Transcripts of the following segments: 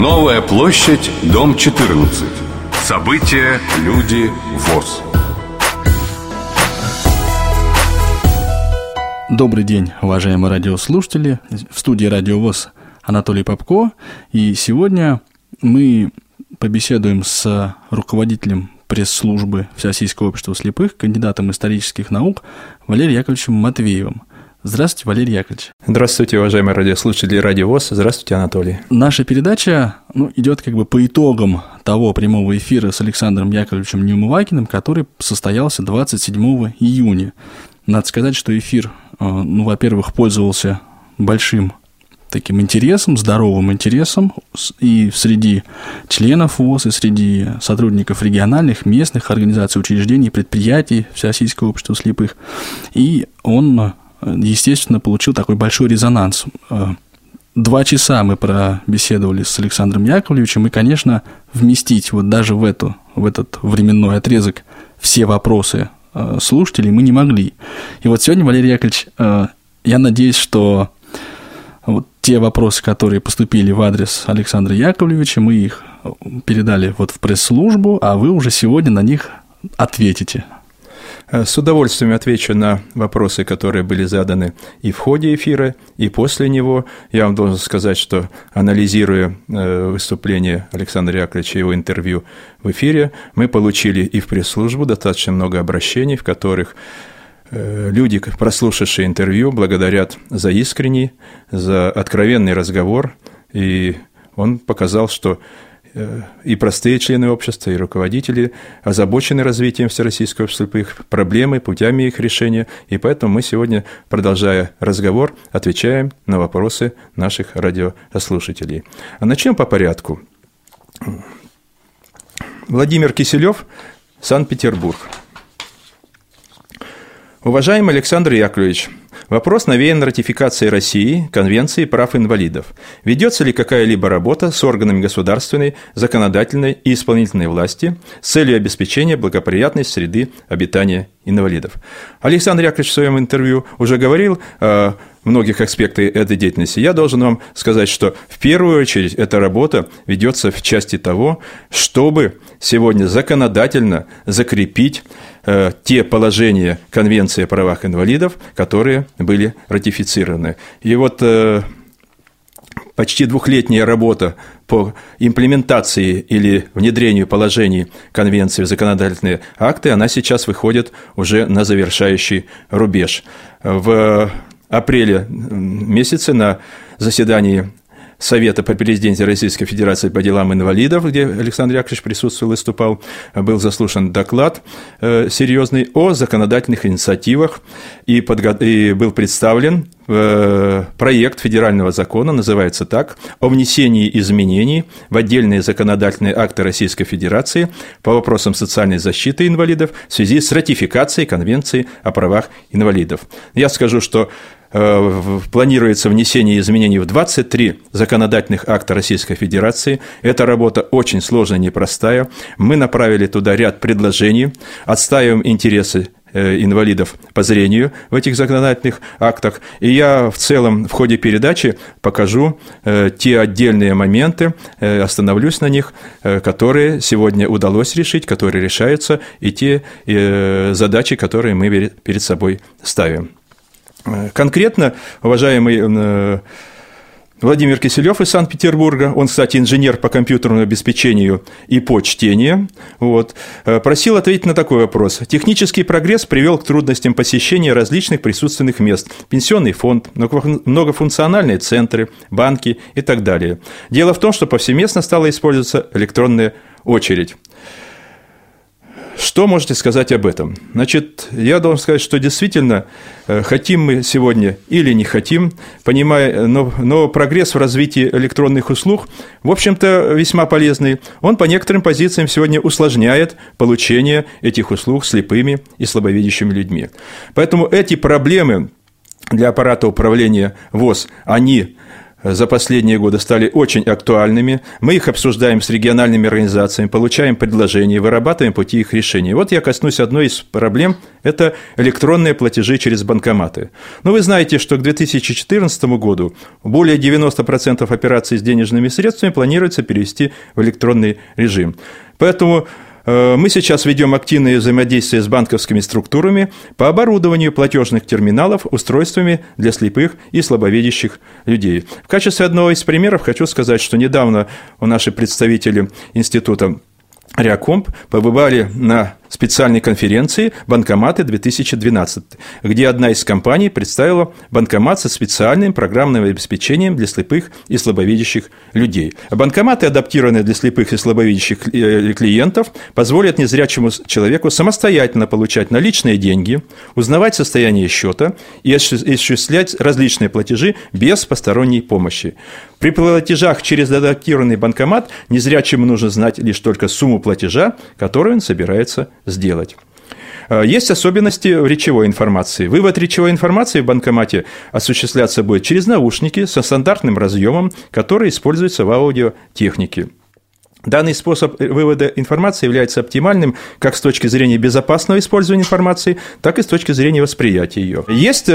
Новая площадь, дом 14. События, люди, ВОЗ. Добрый день, уважаемые радиослушатели. В студии Радио ВОЗ Анатолий Попко. И сегодня мы побеседуем с руководителем пресс-службы Всероссийского общества слепых, кандидатом исторических наук Валерием Яковлевичем Матвеевым. Здравствуйте, Валерий Яковлевич. Здравствуйте, уважаемые радиослушатели Радио ВОЗ. Здравствуйте, Анатолий. Наша передача ну, идет как бы по итогам того прямого эфира с Александром Яковлевичем Неумывакиным, который состоялся 27 июня. Надо сказать, что эфир, э, ну, во-первых, пользовался большим таким интересом, здоровым интересом и среди членов ВОЗ, и среди сотрудников региональных, местных организаций, учреждений, предприятий Всероссийского общества слепых. И он естественно, получил такой большой резонанс. Э, два часа мы пробеседовали с Александром Яковлевичем, и, конечно, вместить вот даже в, эту, в этот временной отрезок все вопросы э, слушателей мы не могли. И вот сегодня, Валерий Яковлевич, э, я надеюсь, что вот те вопросы, которые поступили в адрес Александра Яковлевича, мы их передали вот в пресс-службу, а вы уже сегодня на них ответите. Э, с удовольствием отвечу на вопросы, которые были заданы и в ходе эфира, и после него. Я вам должен сказать, что анализируя э, выступление Александра Яковлевича, его интервью в эфире, мы получили и в пресс-службу достаточно много обращений, в которых э, люди, прослушавшие интервью, благодарят за искренний, за откровенный разговор, и он показал, что и простые члены общества, и руководители озабочены развитием Всероссийского общества слепых, проблемы, путями их решения. И поэтому мы сегодня, продолжая разговор, отвечаем на вопросы наших радиослушателей. А начнем по порядку. Владимир Киселев, Санкт-Петербург. Уважаемый Александр Яковлевич, Вопрос навеян ратификацией России Конвенции прав инвалидов. Ведется ли какая-либо работа с органами государственной, законодательной и исполнительной власти с целью обеспечения благоприятной среды обитания инвалидов? Александр Яковлевич в своем интервью уже говорил о многих аспектах этой деятельности. Я должен вам сказать, что в первую очередь эта работа ведется в части того, чтобы сегодня законодательно закрепить те положения Конвенции о правах инвалидов, которые были ратифицированы. И вот э, почти двухлетняя работа по имплементации или внедрению положений Конвенции в законодательные акты, она сейчас выходит уже на завершающий рубеж. В апреле месяце на заседании Совета по президенте Российской Федерации по делам инвалидов, где Александр Яковлевич присутствовал и выступал, был заслушан доклад э, серьезный о законодательных инициативах и, подго... и был представлен э, проект федерального закона, называется так, о внесении изменений в отдельные законодательные акты Российской Федерации по вопросам социальной защиты инвалидов в связи с ратификацией Конвенции о правах инвалидов. Я скажу, что планируется внесение изменений в 23 законодательных акта Российской Федерации. Эта работа очень сложная, непростая. Мы направили туда ряд предложений, отстаиваем интересы э, инвалидов по зрению в этих законодательных актах. И я в целом в ходе передачи покажу э, те отдельные моменты, остановлюсь на них, которые сегодня удалось решить, которые решаются, и те задачи, которые мы перед собой ставим. Конкретно, уважаемый э, Владимир Киселев из Санкт-Петербурга, он, кстати, инженер по компьютерному обеспечению и по чтению, вот, э, просил ответить на такой вопрос. Технический прогресс привел к трудностям посещения различных присутственных мест, пенсионный фонд, многофункциональные центры, банки и так далее. Дело в том, что повсеместно стала использоваться электронная очередь. Что можете сказать об этом? Значит, я должен сказать, что действительно э, хотим мы сегодня или не хотим, понимая, но, но прогресс в развитии электронных услуг, в общем-то, весьма полезный. Он по некоторым позициям сегодня усложняет получение этих услуг слепыми и слабовидящими людьми. Поэтому эти проблемы для аппарата управления ВОЗ, они за последние годы стали очень актуальными. Мы их обсуждаем с региональными организациями, получаем предложения, вырабатываем пути их решения. Вот я коснусь одной из проблем – это электронные платежи через банкоматы. Ну, вы знаете, что к 2014 году более 90% операций с денежными средствами планируется перевести в электронный режим. Поэтому мы сейчас ведем активное взаимодействие с банковскими структурами по оборудованию платежных терминалов устройствами для слепых и слабовидящих людей. В качестве одного из примеров хочу сказать, что недавно у наши представители Института Реакомп побывали на специальной конференции «Банкоматы-2012», где одна из компаний представила банкомат со специальным программным обеспечением для слепых и слабовидящих людей. Банкоматы, адаптированные для слепых и слабовидящих э, клиентов, позволят незрячему человеку самостоятельно получать наличные деньги, узнавать состояние счета и осуществлять различные платежи без посторонней помощи. При платежах через адаптированный банкомат незрячему нужно знать лишь только сумму платежа, которую он собирается сделать. Э, есть особенности речевой информации. Вывод речевой информации в банкомате осуществляться будет через наушники со стандартным разъемом, который используется в аудиотехнике. Данный способ вывода информации является оптимальным как с точки зрения безопасного использования информации, так и с точки зрения восприятия ее. Есть э,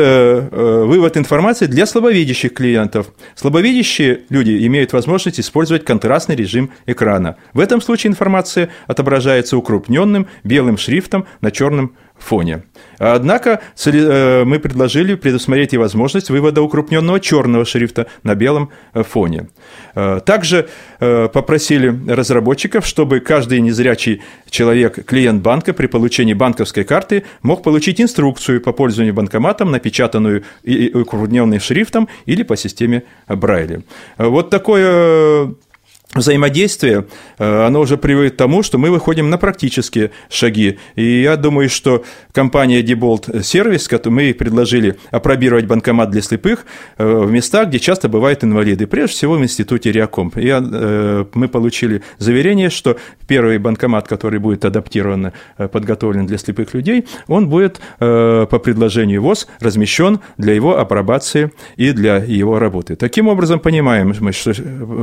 э, вывод информации для слабовидящих клиентов. Слабовидящие люди имеют возможность использовать контрастный режим экрана. В этом случае информация отображается укрупненным белым шрифтом на черном фоне. Однако э, мы предложили предусмотреть и возможность вывода укрупненного черного шрифта на белом э, фоне. Э, также попросили разработчиков, чтобы каждый незрячий человек, клиент банка при получении банковской карты мог получить инструкцию по пользованию банкоматом, напечатанную и укрупненным шрифтом или по системе Брайля. Вот такое взаимодействие, э, оно уже приводит к тому, что мы выходим на практические шаги. И я думаю, что компания Dibolt Service, мы предложили опробировать банкомат для слепых э, в местах, где часто бывают инвалиды, прежде всего в институте Реакомп. И э, мы получили заверение, что первый банкомат, который будет адаптирован, подготовлен для слепых людей, он будет по предложению ВОЗ размещен для его апробации и для его работы. Таким образом, понимаем, что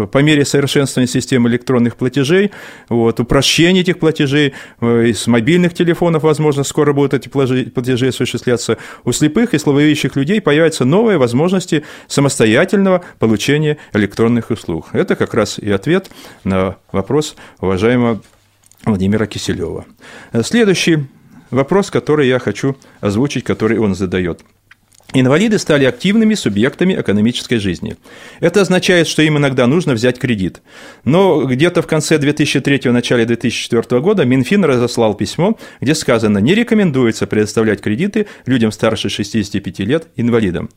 по мере совершенствования совершенствование системы электронных платежей, вот, упрощение этих платежей, э, из мобильных телефонов, возможно, скоро будут эти платежи осуществляться. У слепых и слабовидящих людей появятся новые возможности самостоятельного получения электронных услуг. Это как раз и ответ на вопрос уважаемого Владимира Киселева. Следующий вопрос, который я хочу озвучить, который он задает – Инвалиды стали активными субъектами экономической жизни. Это означает, что им иногда нужно взять кредит. Но где-то в конце 2003 начале 2004 года Минфин разослал письмо, где сказано, не рекомендуется предоставлять кредиты людям старше 65 лет инвалидам.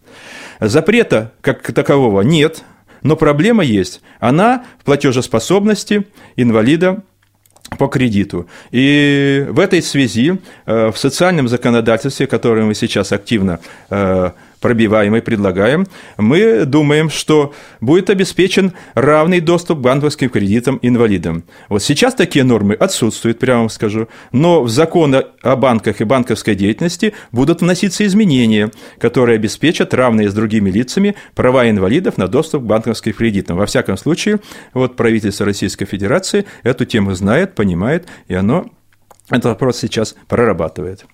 Запрета как такового нет, но проблема есть. Она в платежеспособности инвалида по кредиту. И в этой связи э, в социальном законодательстве, которое мы сейчас активно э, пробиваем и предлагаем, мы думаем, что будет обеспечен равный доступ к банковским кредитам инвалидам. Вот сейчас такие нормы отсутствуют, прямо вам скажу, но в закон о банках и банковской деятельности будут вноситься изменения, которые обеспечат равные с другими лицами права инвалидов на доступ к банковским кредитам. Во всяком случае, вот правительство Российской Федерации эту тему знает, понимает, и оно этот вопрос сейчас прорабатывает.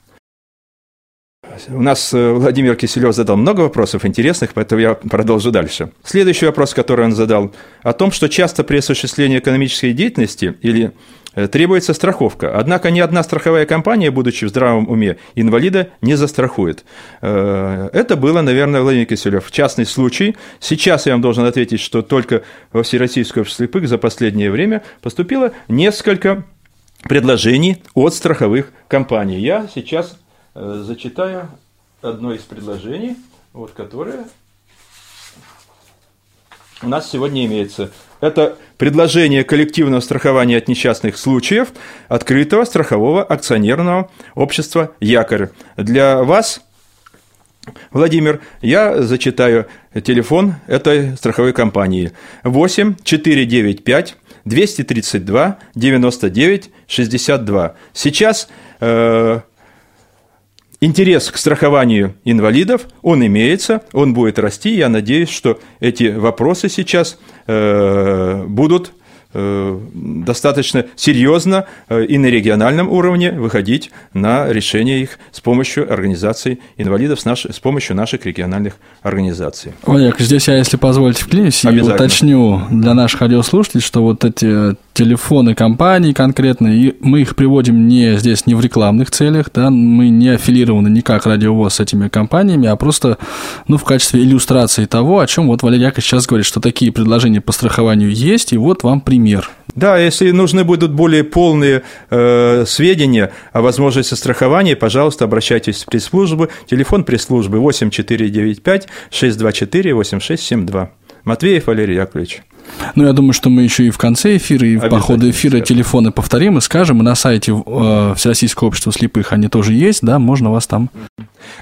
У нас э, Владимир Киселев задал много вопросов интересных, поэтому я продолжу дальше. Следующий вопрос, который он задал, о том, что часто при осуществлении экономической деятельности или э, требуется страховка. Однако ни одна страховая компания, будучи в здравом уме, инвалида не застрахует. Э, это было, наверное, Владимир Киселев. Частный случай. Сейчас я вам должен ответить, что только во Всероссийскую общество слепых за последнее время поступило несколько предложений от страховых компаний. Я сейчас зачитаю одно из предложений, вот, которое у нас сегодня имеется. Это предложение коллективного страхования от несчастных случаев открытого страхового акционерного общества «Якорь». Для вас, Владимир, я зачитаю телефон этой страховой компании. 8 495 232 99 62. Сейчас э, интерес к страхованию инвалидов, он имеется, он будет расти. Я надеюсь, что эти вопросы сейчас э, будут достаточно серьезно э, и на региональном уровне выходить на решение их с помощью организаций инвалидов, с, наш, с помощью наших региональных организаций. Олег, здесь я, если позволите, вклинюсь и уточню для наших радиослушателей, что вот эти телефоны компаний конкретно, и мы их приводим не здесь не в рекламных целях, да, мы не аффилированы никак радиовоз с этими компаниями, а просто ну, в качестве иллюстрации того, о чем вот Валерий Яковлевич сейчас говорит, что такие предложения по страхованию есть, и вот вам пример пример. Да, если нужны будут более полные э, сведения о возможности страхования, пожалуйста, обращайтесь в пресс-службу. Телефон пресс-службы 8495 624 8672. Матвеев Валерий Яковлевич. Ну, я думаю, что мы еще и в конце эфира, и по ходу эфира телефоны повторим и скажем. И на сайте э, Всероссийского общества слепых они тоже есть, да, можно вас там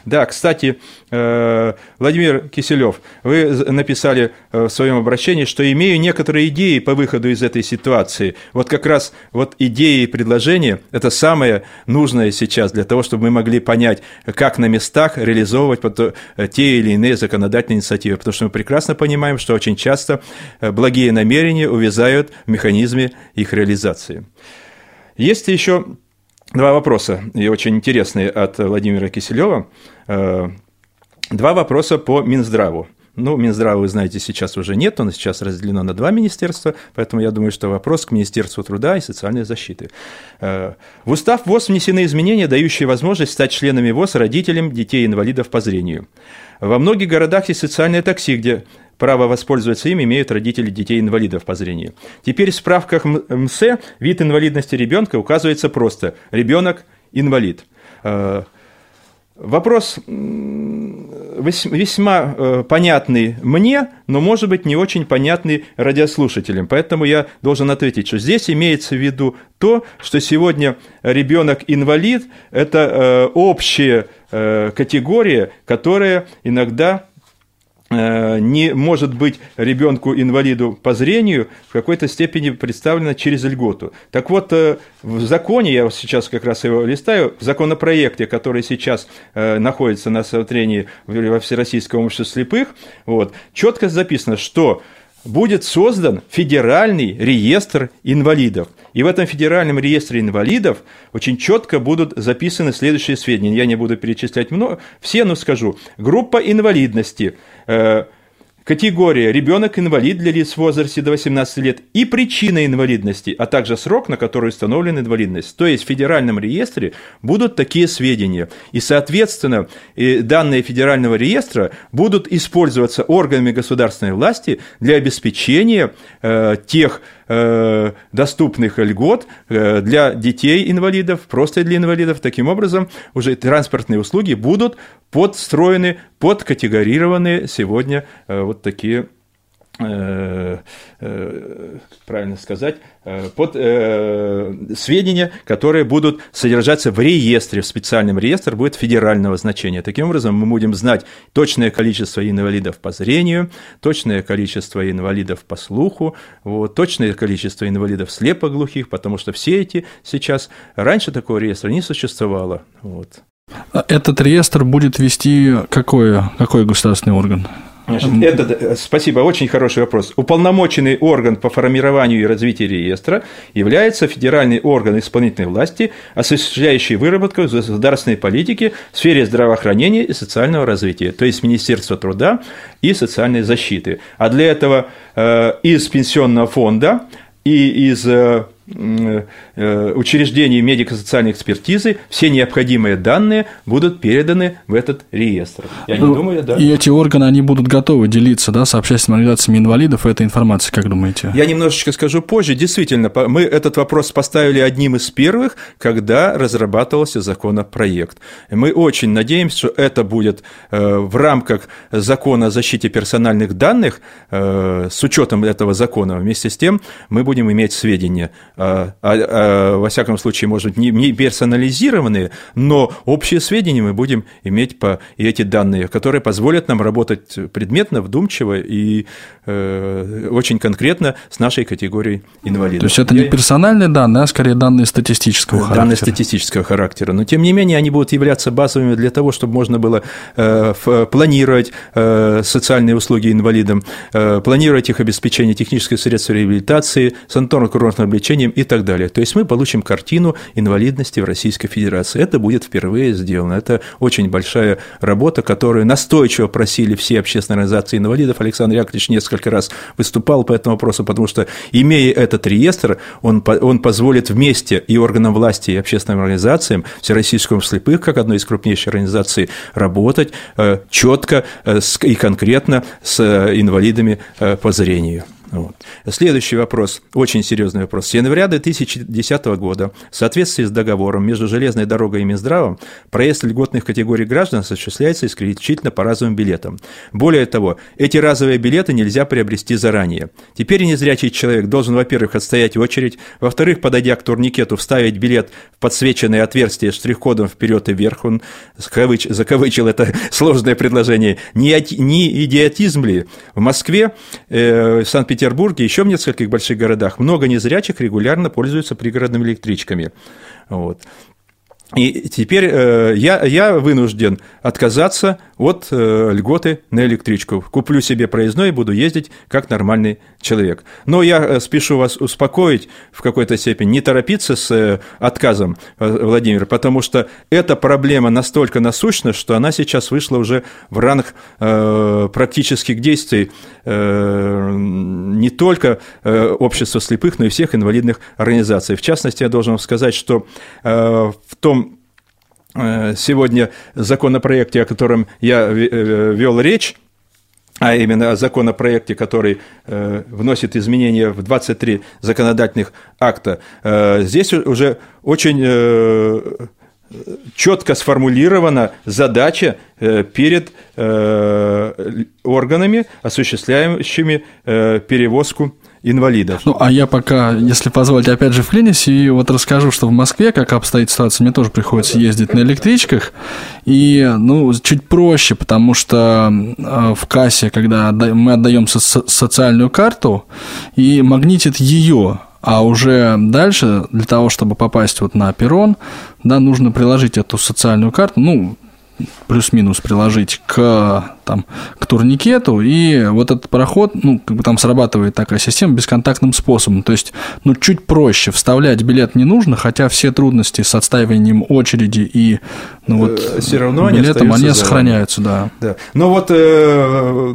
да, кстати, э, Владимир Киселев, вы написали э, в своем обращении, что имею некоторые идеи по выходу из этой ситуации. Вот как раз вот идеи и предложения – это самое нужное сейчас для того, чтобы мы могли понять, как на местах реализовывать э, те или иные законодательные инициативы. Потому что мы прекрасно понимаем, что очень часто благие намерения увязают в механизме их реализации. Есть еще Два вопроса, и очень интересные от Владимира Киселева. Э, два вопроса по Минздраву. Ну, Минздрава, вы знаете, сейчас уже нет, он сейчас разделено на два министерства, поэтому я думаю, что вопрос к Министерству труда и социальной защиты. Э, в устав ВОЗ внесены изменения, дающие возможность стать членами ВОЗ родителям детей-инвалидов по зрению. Во многих городах есть социальное такси, где право воспользоваться им имеют родители детей-инвалидов по зрению. Теперь в справках МСЭ вид инвалидности ребенка указывается просто «ребенок инвалид». Э, вопрос весьма э, понятный мне, но, может быть, не очень понятный радиослушателям. Поэтому я должен ответить, что здесь имеется в виду то, что сегодня ребенок инвалид – это э, общая категория, которая иногда не может быть ребенку-инвалиду по зрению в какой-то степени представлена через льготу. Так вот, э, в законе, я сейчас как раз его листаю, в законопроекте, который сейчас э, находится на рассмотрении во Всероссийском обществе слепых, вот, четко записано, что будет создан федеральный реестр инвалидов. И в этом федеральном реестре инвалидов очень четко будут записаны следующие сведения. Я не буду перечислять много, все, но скажу. Группа инвалидности э, – категория ребенок-инвалид для лиц в возрасте до 18 лет и причина инвалидности, а также срок, на который установлена инвалидность. То есть в федеральном реестре будут такие сведения. И, соответственно, данные федерального реестра будут использоваться органами государственной власти для обеспечения э, тех доступных льгот э, для детей-инвалидов, просто для инвалидов. Таким образом, уже транспортные услуги будут подстроены, подкатегорированы сегодня э, вот такие Э, э, правильно сказать, э, под сведения, которые будут содержаться в реестре, в специальном реестре будет федерального значения. Таким образом, мы будем знать точное количество инвалидов по зрению, точное количество инвалидов по слуху, вот, точное количество инвалидов слепоглухих, потому что все эти сейчас, раньше такого реестра не существовало. Вот. Этот реестр будет вести какой, какой государственный орган? Значит, это, э, спасибо, очень хороший вопрос. Уполномоченный орган по формированию и развитию реестра является федеральный орган исполнительной власти, осуществляющий выработку государственной политики в сфере здравоохранения и социального развития, то есть Министерство труда и социальной защиты. А для этого э, из пенсионного фонда и из э, Э, учреждений медико-социальной экспертизы все необходимые данные будут переданы в этот реестр. Я не ну, думаю, да. И эти органы, они будут готовы делиться да, с общественными организациями инвалидов этой информацией, как думаете? Я немножечко скажу позже. Действительно, мы этот вопрос поставили одним из первых, когда разрабатывался законопроект. Мы очень надеемся, что это будет э, в рамках закона о защите персональных данных, э, с учетом этого закона, вместе с тем мы будем иметь сведения а, а, а, во всяком случае, может быть, не, не персонализированные, но общие сведения мы будем иметь по и эти данные, которые позволят нам работать предметно, вдумчиво и э, очень конкретно с нашей категорией инвалидов. То есть это не персональные данные, а скорее данные статистического характера. Данные статистического характера. Но тем не менее они будут являться базовыми для того, чтобы можно было э, планировать э, социальные услуги инвалидам, э, планировать их обеспечение технических средств реабилитации, санаторно-курортным лечением и так далее. То есть мы получим картину инвалидности в Российской Федерации. Это будет впервые сделано. Это очень большая работа, которую настойчиво просили все общественные организации инвалидов. Александр Яковлевич несколько раз выступал по этому вопросу, потому что, имея этот реестр, он, он позволит вместе и органам власти, и общественным организациям, Всероссийскому слепых, как одной из крупнейших организаций, работать э, четко э, и конкретно с э, инвалидами по зрению. Вот. Следующий вопрос, очень серьезный вопрос. С января 2010 года в соответствии с договором между железной дорогой и Минздравом проезд льготных категорий граждан осуществляется исключительно по разовым билетам. Более того, эти разовые билеты нельзя приобрести заранее. Теперь незрячий человек должен, во-первых, отстоять очередь, во-вторых, подойдя к турникету, вставить билет в подсвеченное отверстие штрих-кодом вперед и вверх. Он закавыч, закавычил это сложное предложение. Не, не идиотизм ли? В Москве, э, в Санкт-Петербурге Петербурге, еще в нескольких больших городах много незрячих регулярно пользуются пригородными электричками. Вот. И теперь э, я, я вынужден отказаться от э, льготы на электричку. Куплю себе проездной и буду ездить как нормальный человек. Но я э, спешу вас успокоить в какой-то степени, не торопиться с э, отказом, э, Владимир, потому что эта проблема настолько насущна, что она сейчас вышла уже в ранг э, практических действий э, не только э, общества слепых, но и всех инвалидных организаций. В частности, я должен сказать, что э, в том сегодня законопроекте, о котором я э, вел речь, а именно о законопроекте, который э, вносит изменения в 23 законодательных акта, здесь уже очень четко сформулирована задача перед органами, осуществляющими перевозку инвалидов. Ну, а я пока, если позволите, опять же вклинюсь и вот расскажу, что в Москве, как обстоит ситуация, мне тоже приходится ездить на электричках, и, ну, чуть проще, потому что э, в кассе, когда мы отдаем социальную карту, и магнитит ее, а уже дальше, для того, чтобы попасть вот на перрон, да, нужно приложить эту социальную карту, ну, плюс-минус приложить к, там, к турникету, и вот этот пароход, ну, как бы там срабатывает такая система бесконтактным способом. То есть, ну, чуть проще. Вставлять билет не нужно, хотя все трудности с отстаиванием очереди и ну, вот, э, все равно билетом, они, они сохраняются, да. да. Но вот э,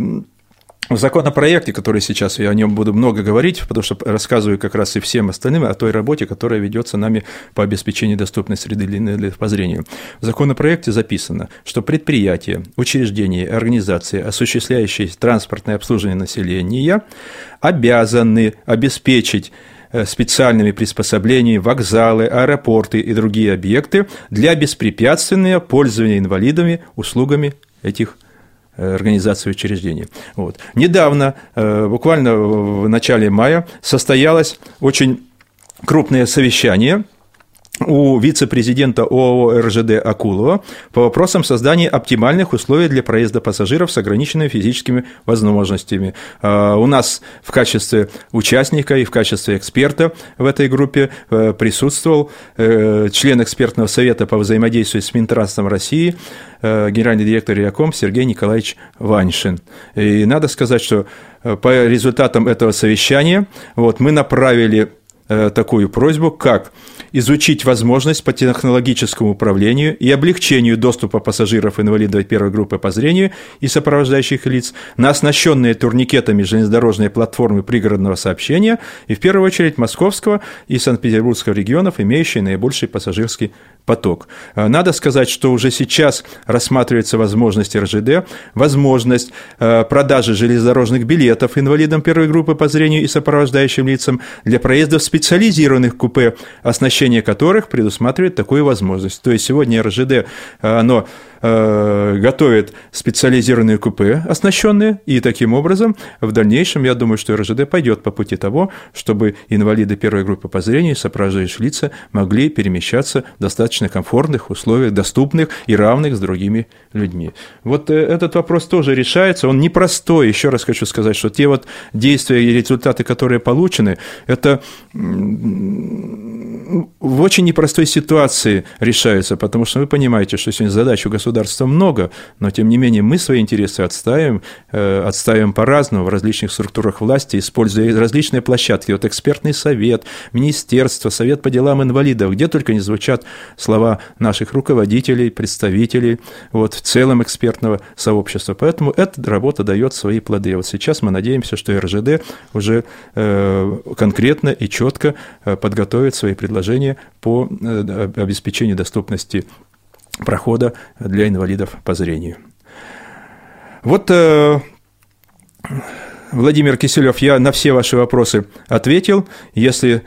в законопроекте, который сейчас, я о нем буду много говорить, потому что рассказываю как раз и всем остальным о той работе, которая ведется нами по обеспечению доступной среды для по зрению. В законопроекте записано, что предприятия, учреждения, организации, осуществляющие транспортное обслуживание населения, обязаны обеспечить э, специальными приспособлениями вокзалы, аэропорты и другие объекты для беспрепятственного пользования инвалидами услугами этих организации учреждений. Вот. Недавно, э, буквально в начале мая, состоялось очень крупное совещание у вице-президента ООО РЖД Акулова по вопросам создания оптимальных условий для проезда пассажиров с ограниченными физическими возможностями. А, у нас в качестве участника и в качестве эксперта в этой группе э, присутствовал э, член экспертного совета по взаимодействию с Минтрастом России, э, генеральный директор РИАКОМ Сергей Николаевич Ваншин. И надо сказать, что по результатам этого совещания вот, мы направили такую просьбу, как изучить возможность по технологическому управлению и облегчению доступа пассажиров-инвалидов первой группы по зрению и сопровождающих лиц на оснащенные турникетами железнодорожные платформы пригородного сообщения и в первую очередь московского и Санкт-Петербургского регионов, имеющие наибольший пассажирский поток. Э, надо сказать, что уже сейчас рассматривается возможность РЖД, возможность э, продажи железнодорожных билетов инвалидам первой группы по зрению и сопровождающим лицам для проезда в специализированных купе, оснащение которых предусматривает такую возможность. То есть сегодня РЖД, э, оно э, готовит специализированные купе, оснащенные, и таким образом в дальнейшем, я думаю, что РЖД пойдет по пути того, чтобы инвалиды первой группы по зрению, сопровождающие лица, могли перемещаться в достаточно комфортных условиях, доступных и равных с другими людьми. Вот э, этот вопрос тоже решается, он непростой, еще раз хочу сказать, что те вот действия и результаты, которые получены, это в очень непростой ситуации решаются, потому что вы понимаете, что сегодня задач у государства много, но тем не менее мы свои интересы отстаиваем, э, отстаиваем по-разному в различных структурах власти, используя различные площадки, вот экспертный совет, министерство, совет по делам инвалидов, где только не звучат слова наших руководителей, представителей, вот, в целом экспертного сообщества. Поэтому эта работа дает свои плоды. Вот сейчас мы надеемся, что РЖД уже э, конкретно и четко э, подготовит свои предложения по обеспечению доступности прохода для инвалидов по зрению. Вот Владимир Киселев, я на все ваши вопросы ответил. Если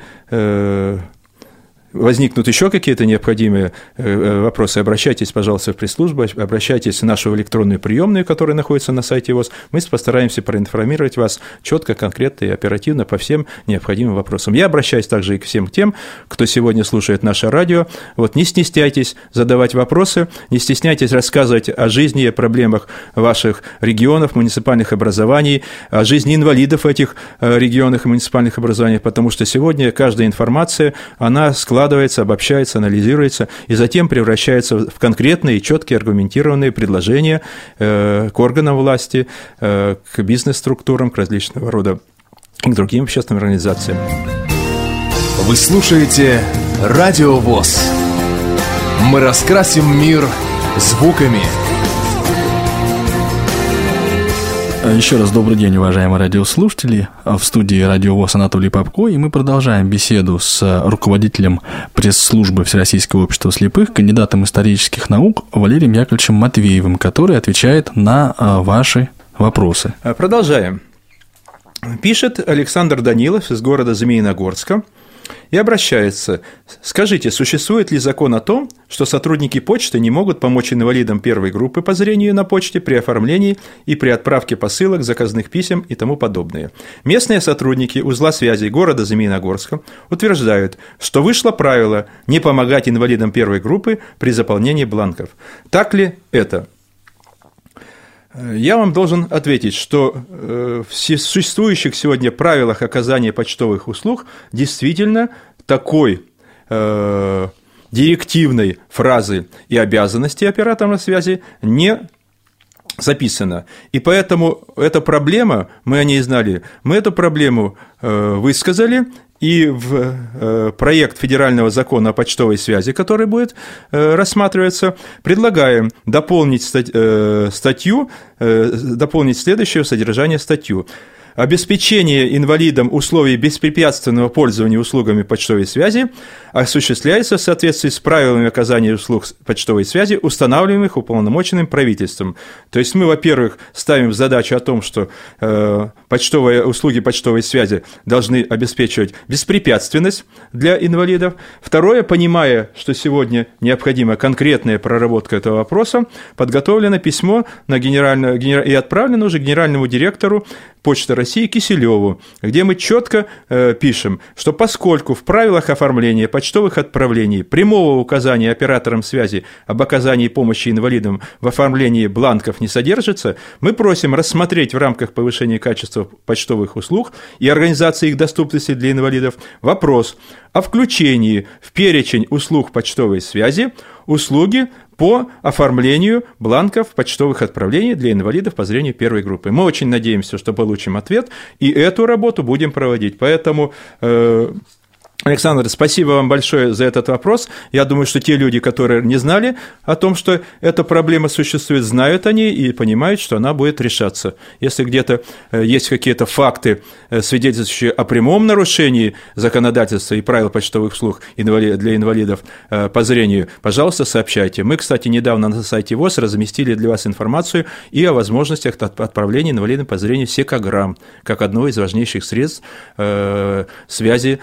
возникнут еще какие-то необходимые э, э, вопросы, обращайтесь, пожалуйста, в пресс-службу, обращайтесь в нашу электронную приемную, которая находится на сайте ВОЗ. Мы постараемся проинформировать вас четко, конкретно и оперативно по всем необходимым вопросам. Я обращаюсь также и к всем тем, кто сегодня слушает наше радио. Вот не стесняйтесь задавать вопросы, не стесняйтесь рассказывать о жизни и проблемах ваших регионов, муниципальных образований, о жизни инвалидов этих э, регионах и муниципальных образований, потому что сегодня каждая информация, она складывается складывается, обобщается, анализируется и затем превращается в конкретные, четкие, аргументированные предложения э, к органам власти, э, к бизнес-структурам, к различного рода к другим общественным организациям. Вы слушаете Радио ВОЗ. Мы раскрасим мир звуками – Еще раз добрый день, уважаемые радиослушатели. В студии Радио ВОЗ Анатолий Попко, и мы продолжаем беседу с руководителем пресс-службы Всероссийского общества слепых, кандидатом исторических наук Валерием Яковлевичем Матвеевым, который отвечает на а, ваши вопросы. Продолжаем. Пишет Александр Данилов из города Змеиногорска – и обращается. Скажите, существует ли закон о том, что сотрудники почты не могут помочь инвалидам первой группы по зрению на почте при оформлении и при отправке посылок, заказных писем и тому подобное? Местные сотрудники узла связи города Змеиногорска утверждают, что вышло правило не помогать инвалидам первой группы при заполнении бланков. Так ли это? Я вам должен ответить, что э, в существующих сегодня правилах оказания почтовых услуг действительно такой э, директивной фразы и обязанности оператора связи не записано. И поэтому эта проблема, мы о ней знали, мы эту проблему э, высказали, и в э, проект федерального закона о почтовой связи, который будет э, рассматриваться, предлагаем дополнить статью, дополнить следующее содержание статью обеспечение инвалидам условий беспрепятственного пользования услугами почтовой связи осуществляется в соответствии с правилами оказания услуг почтовой связи, устанавливаемых уполномоченным правительством. То есть мы, во-первых, ставим задачу о том, что э, почтовые услуги почтовой связи должны обеспечивать беспрепятственность для инвалидов. Второе, понимая, что сегодня необходима конкретная проработка этого вопроса, подготовлено письмо на генеральное, и отправлено уже генеральному директору Почты России Киселеву, где мы четко э, пишем, что поскольку в правилах оформления почтовых отправлений прямого указания операторам связи об оказании помощи инвалидам в оформлении бланков не содержится, мы просим рассмотреть в рамках повышения качества почтовых услуг и организации их доступности для инвалидов вопрос о включении в перечень услуг почтовой связи услуги по оформлению бланков почтовых отправлений для инвалидов по зрению первой группы. Мы очень надеемся, что получим ответ, и эту работу будем проводить. Поэтому э, Александр, спасибо вам большое за этот вопрос. Я думаю, что те люди, которые не знали о том, что эта проблема существует, знают о ней и понимают, что она будет решаться. Если где-то э, есть какие-то факты, э, свидетельствующие о прямом нарушении законодательства и правил почтовых услуг для инвалидов э, по зрению, пожалуйста, сообщайте. Мы, кстати, недавно на сайте ВОЗ разместили для вас информацию и о возможностях отправления инвалидам по зрению секограмм, как одно из важнейших средств связи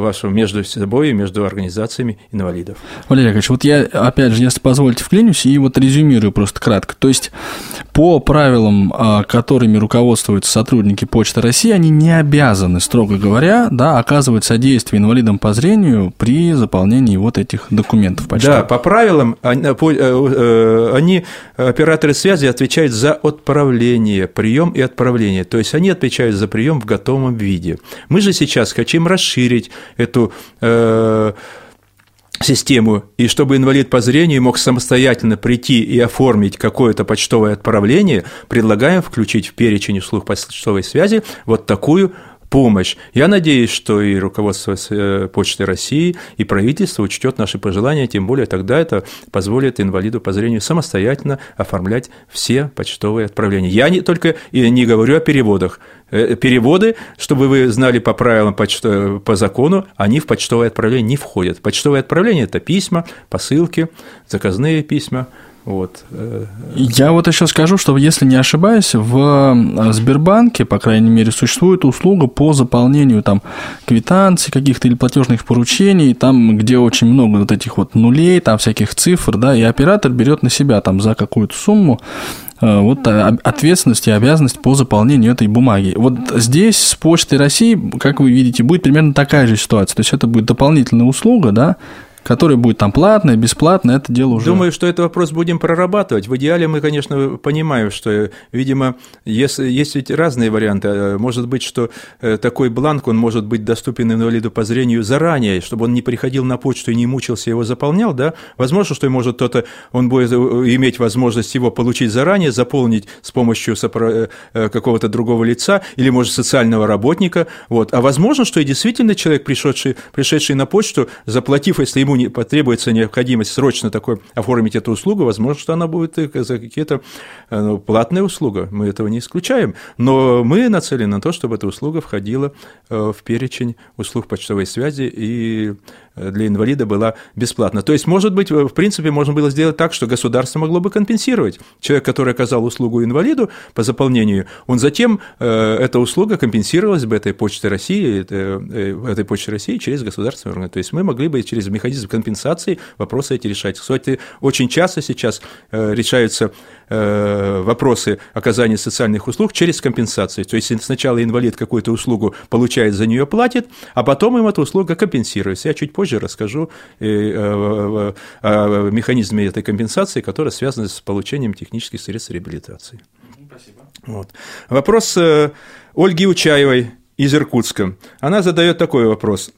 вашего между собой и между организациями инвалидов. Валерий Яковлевич, вот я, опять же, если позволите, вклинюсь и вот резюмирую просто кратко. То есть по правилам, а, которыми руководствуются сотрудники Почты России, они не обязаны, строго говоря, да, оказывать содействие инвалидам по зрению при заполнении вот этих документов почтовых. Да, по правилам они, э, э, они, операторы связи, отвечают за отправление, прием и отправление. То есть они отвечают за прием в готовом виде. Мы же сейчас хотим расширить эту э, систему, и чтобы инвалид по зрению мог самостоятельно прийти и оформить какое-то почтовое отправление, предлагаем включить в перечень услуг почтовой связи вот такую помощь. Я надеюсь, что и руководство э, Почты России, и правительство учтет наши пожелания, тем более тогда это позволит инвалиду по зрению самостоятельно оформлять все почтовые отправления. Я не только и не говорю о переводах. Э, переводы, чтобы вы знали по правилам по закону, они в почтовое отправление не входят. Почтовое отправление – это письма, посылки, заказные письма – вот. Я вот еще скажу, что, если не ошибаюсь, в Сбербанке, по крайней мере, существует услуга по заполнению там квитанций каких-то или платежных поручений, там, где очень много вот этих вот нулей, там всяких цифр, да, и оператор берет на себя там за какую-то сумму э, вот ответственность и обязанность по заполнению этой бумаги. Вот здесь с Почтой России, как вы видите, будет примерно такая же ситуация. То есть это будет дополнительная услуга, да, который будет там платный, бесплатный, это дело уже... Думаю, что этот вопрос будем прорабатывать. В идеале мы, конечно, понимаем, что, видимо, если, есть ведь разные варианты. Может быть, что э, такой бланк, он может быть доступен инвалиду по зрению заранее, чтобы он не приходил на почту и не мучился, его заполнял, да? Возможно, что может кто-то, он будет э, иметь возможность его получить заранее, заполнить с помощью э, какого-то другого лица или, может, социального работника, вот. А возможно, что и действительно человек, пришедший, пришедший на почту, заплатив, если ему не потребуется необходимость срочно такой оформить эту услугу, возможно, что она будет за какие-то э, ну, платные услуги. Мы этого не исключаем. Но мы нацелены на то, чтобы эта услуга входила э, в перечень услуг почтовой связи и э, для инвалида была бесплатна. То есть, может быть, в принципе, можно было сделать так, что государство могло бы компенсировать. Человек, который оказал услугу инвалиду по заполнению, он затем, эта услуга компенсировалась бы этой почтой России, этой почтой России через государственные органы. То есть, мы могли бы через механизм компенсации вопросы эти решать. Кстати, очень часто сейчас э, решаются э, вопросы оказания социальных услуг через компенсацию. То есть сначала инвалид какую-то услугу получает, за нее платит, а потом им эта услуга компенсируется. Я чуть позже расскажу э, о механизме этой компенсации, которая связана с получением технических средств реабилитации. Спасибо. Вот. Вопрос Ольги Учаевой из Иркутска. Она задает такой вопрос.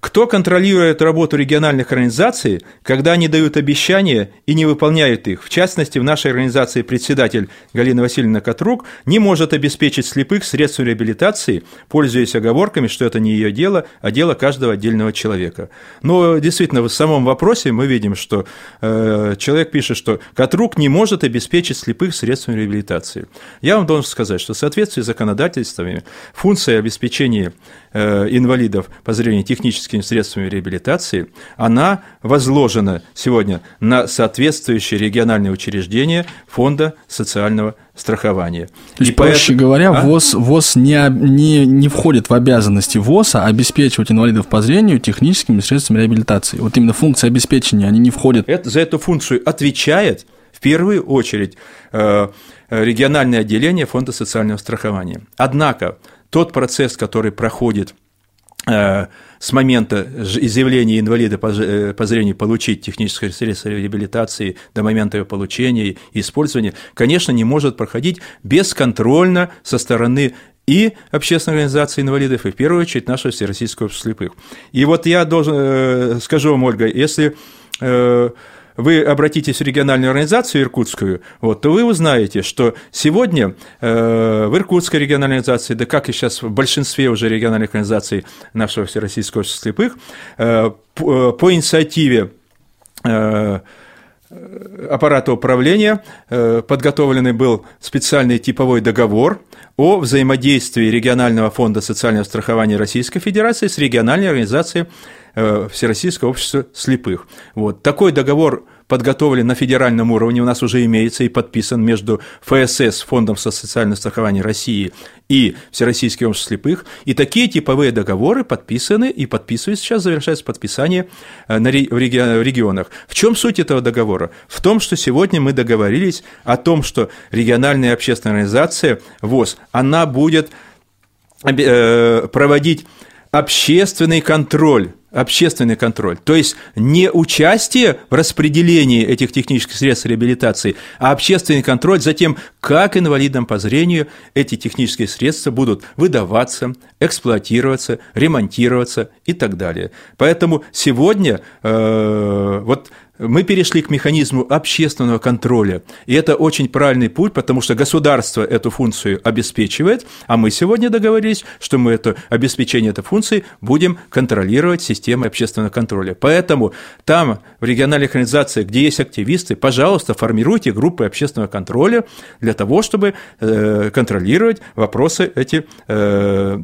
Кто контролирует работу региональных организаций, когда они дают обещания и не выполняют их? В частности, в нашей организации председатель Галина Васильевна Катрук не может обеспечить слепых средствами реабилитации, пользуясь оговорками, что это не ее дело, а дело каждого отдельного человека. Но действительно, в самом вопросе мы видим, что э, человек пишет, что Катрук не может обеспечить слепых средствами реабилитации. Я вам должен сказать, что в соответствии с законодательствами функция обеспечения инвалидов по зрению технически техническими средствами реабилитации, она возложена сегодня на соответствующие региональные учреждения Фонда социального страхования. То есть, и проще поэтому... говоря, а? ВОЗ, ВОЗ не, не, не входит в обязанности ВОЗа обеспечивать инвалидов по зрению техническими средствами реабилитации. Вот именно функции обеспечения, они не входят. Это, за эту функцию отвечает в первую очередь э, региональное отделение Фонда социального страхования. Однако тот процесс, который проходит Э, с момента изъявления инвалида э, по зрению получить техническое средство реабилитации до момента ее получения и использования, конечно, не может проходить бесконтрольно со стороны и общественной организации инвалидов, и в первую очередь нашего Всероссийского слепых. И вот я должен, э, скажу вам, Ольга, если вы обратитесь в региональную организацию иркутскую, вот, то вы узнаете, что сегодня э, в Иркутской региональной организации, да как и сейчас в большинстве уже региональных организаций нашего Всероссийского общества слепых, э, по, по инициативе э, аппарата управления э, подготовленный был специальный типовой договор о взаимодействии регионального фонда социального страхования Российской Федерации с региональной организацией Э, Всероссийского общества слепых. Вот. Такой договор подготовлен на федеральном уровне, у нас уже имеется и подписан между ФСС, Фондом социального страхования России, и Всероссийским обществом слепых. И такие типовые договоры подписаны и подписываются, сейчас завершается подписание э, в регионах. В чем суть этого договора? В том, что сегодня мы договорились о том, что региональная общественная организация ВОЗ, она будет э, проводить общественный контроль общественный контроль. То есть не участие в распределении этих технических средств реабилитации, а общественный контроль за тем, как инвалидам по зрению эти технические средства будут выдаваться, эксплуатироваться, ремонтироваться и так далее. Поэтому сегодня э, вот мы перешли к механизму общественного контроля. И это очень правильный путь, потому что государство эту функцию обеспечивает, а мы сегодня договорились, что мы это обеспечение этой функции будем контролировать системой общественного контроля. Поэтому там, в региональных организациях, где есть активисты, пожалуйста, формируйте группы общественного контроля для того, чтобы э, контролировать вопросы эти э,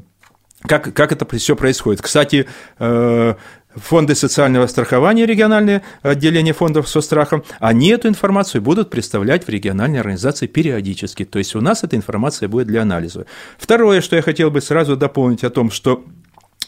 как, как это все происходит. Кстати, э, фонды социального страхования, региональные отделения фондов со страхом, они эту информацию будут представлять в региональной организации периодически. То есть у нас эта информация будет для анализа. Второе, что я хотел бы сразу дополнить о том, что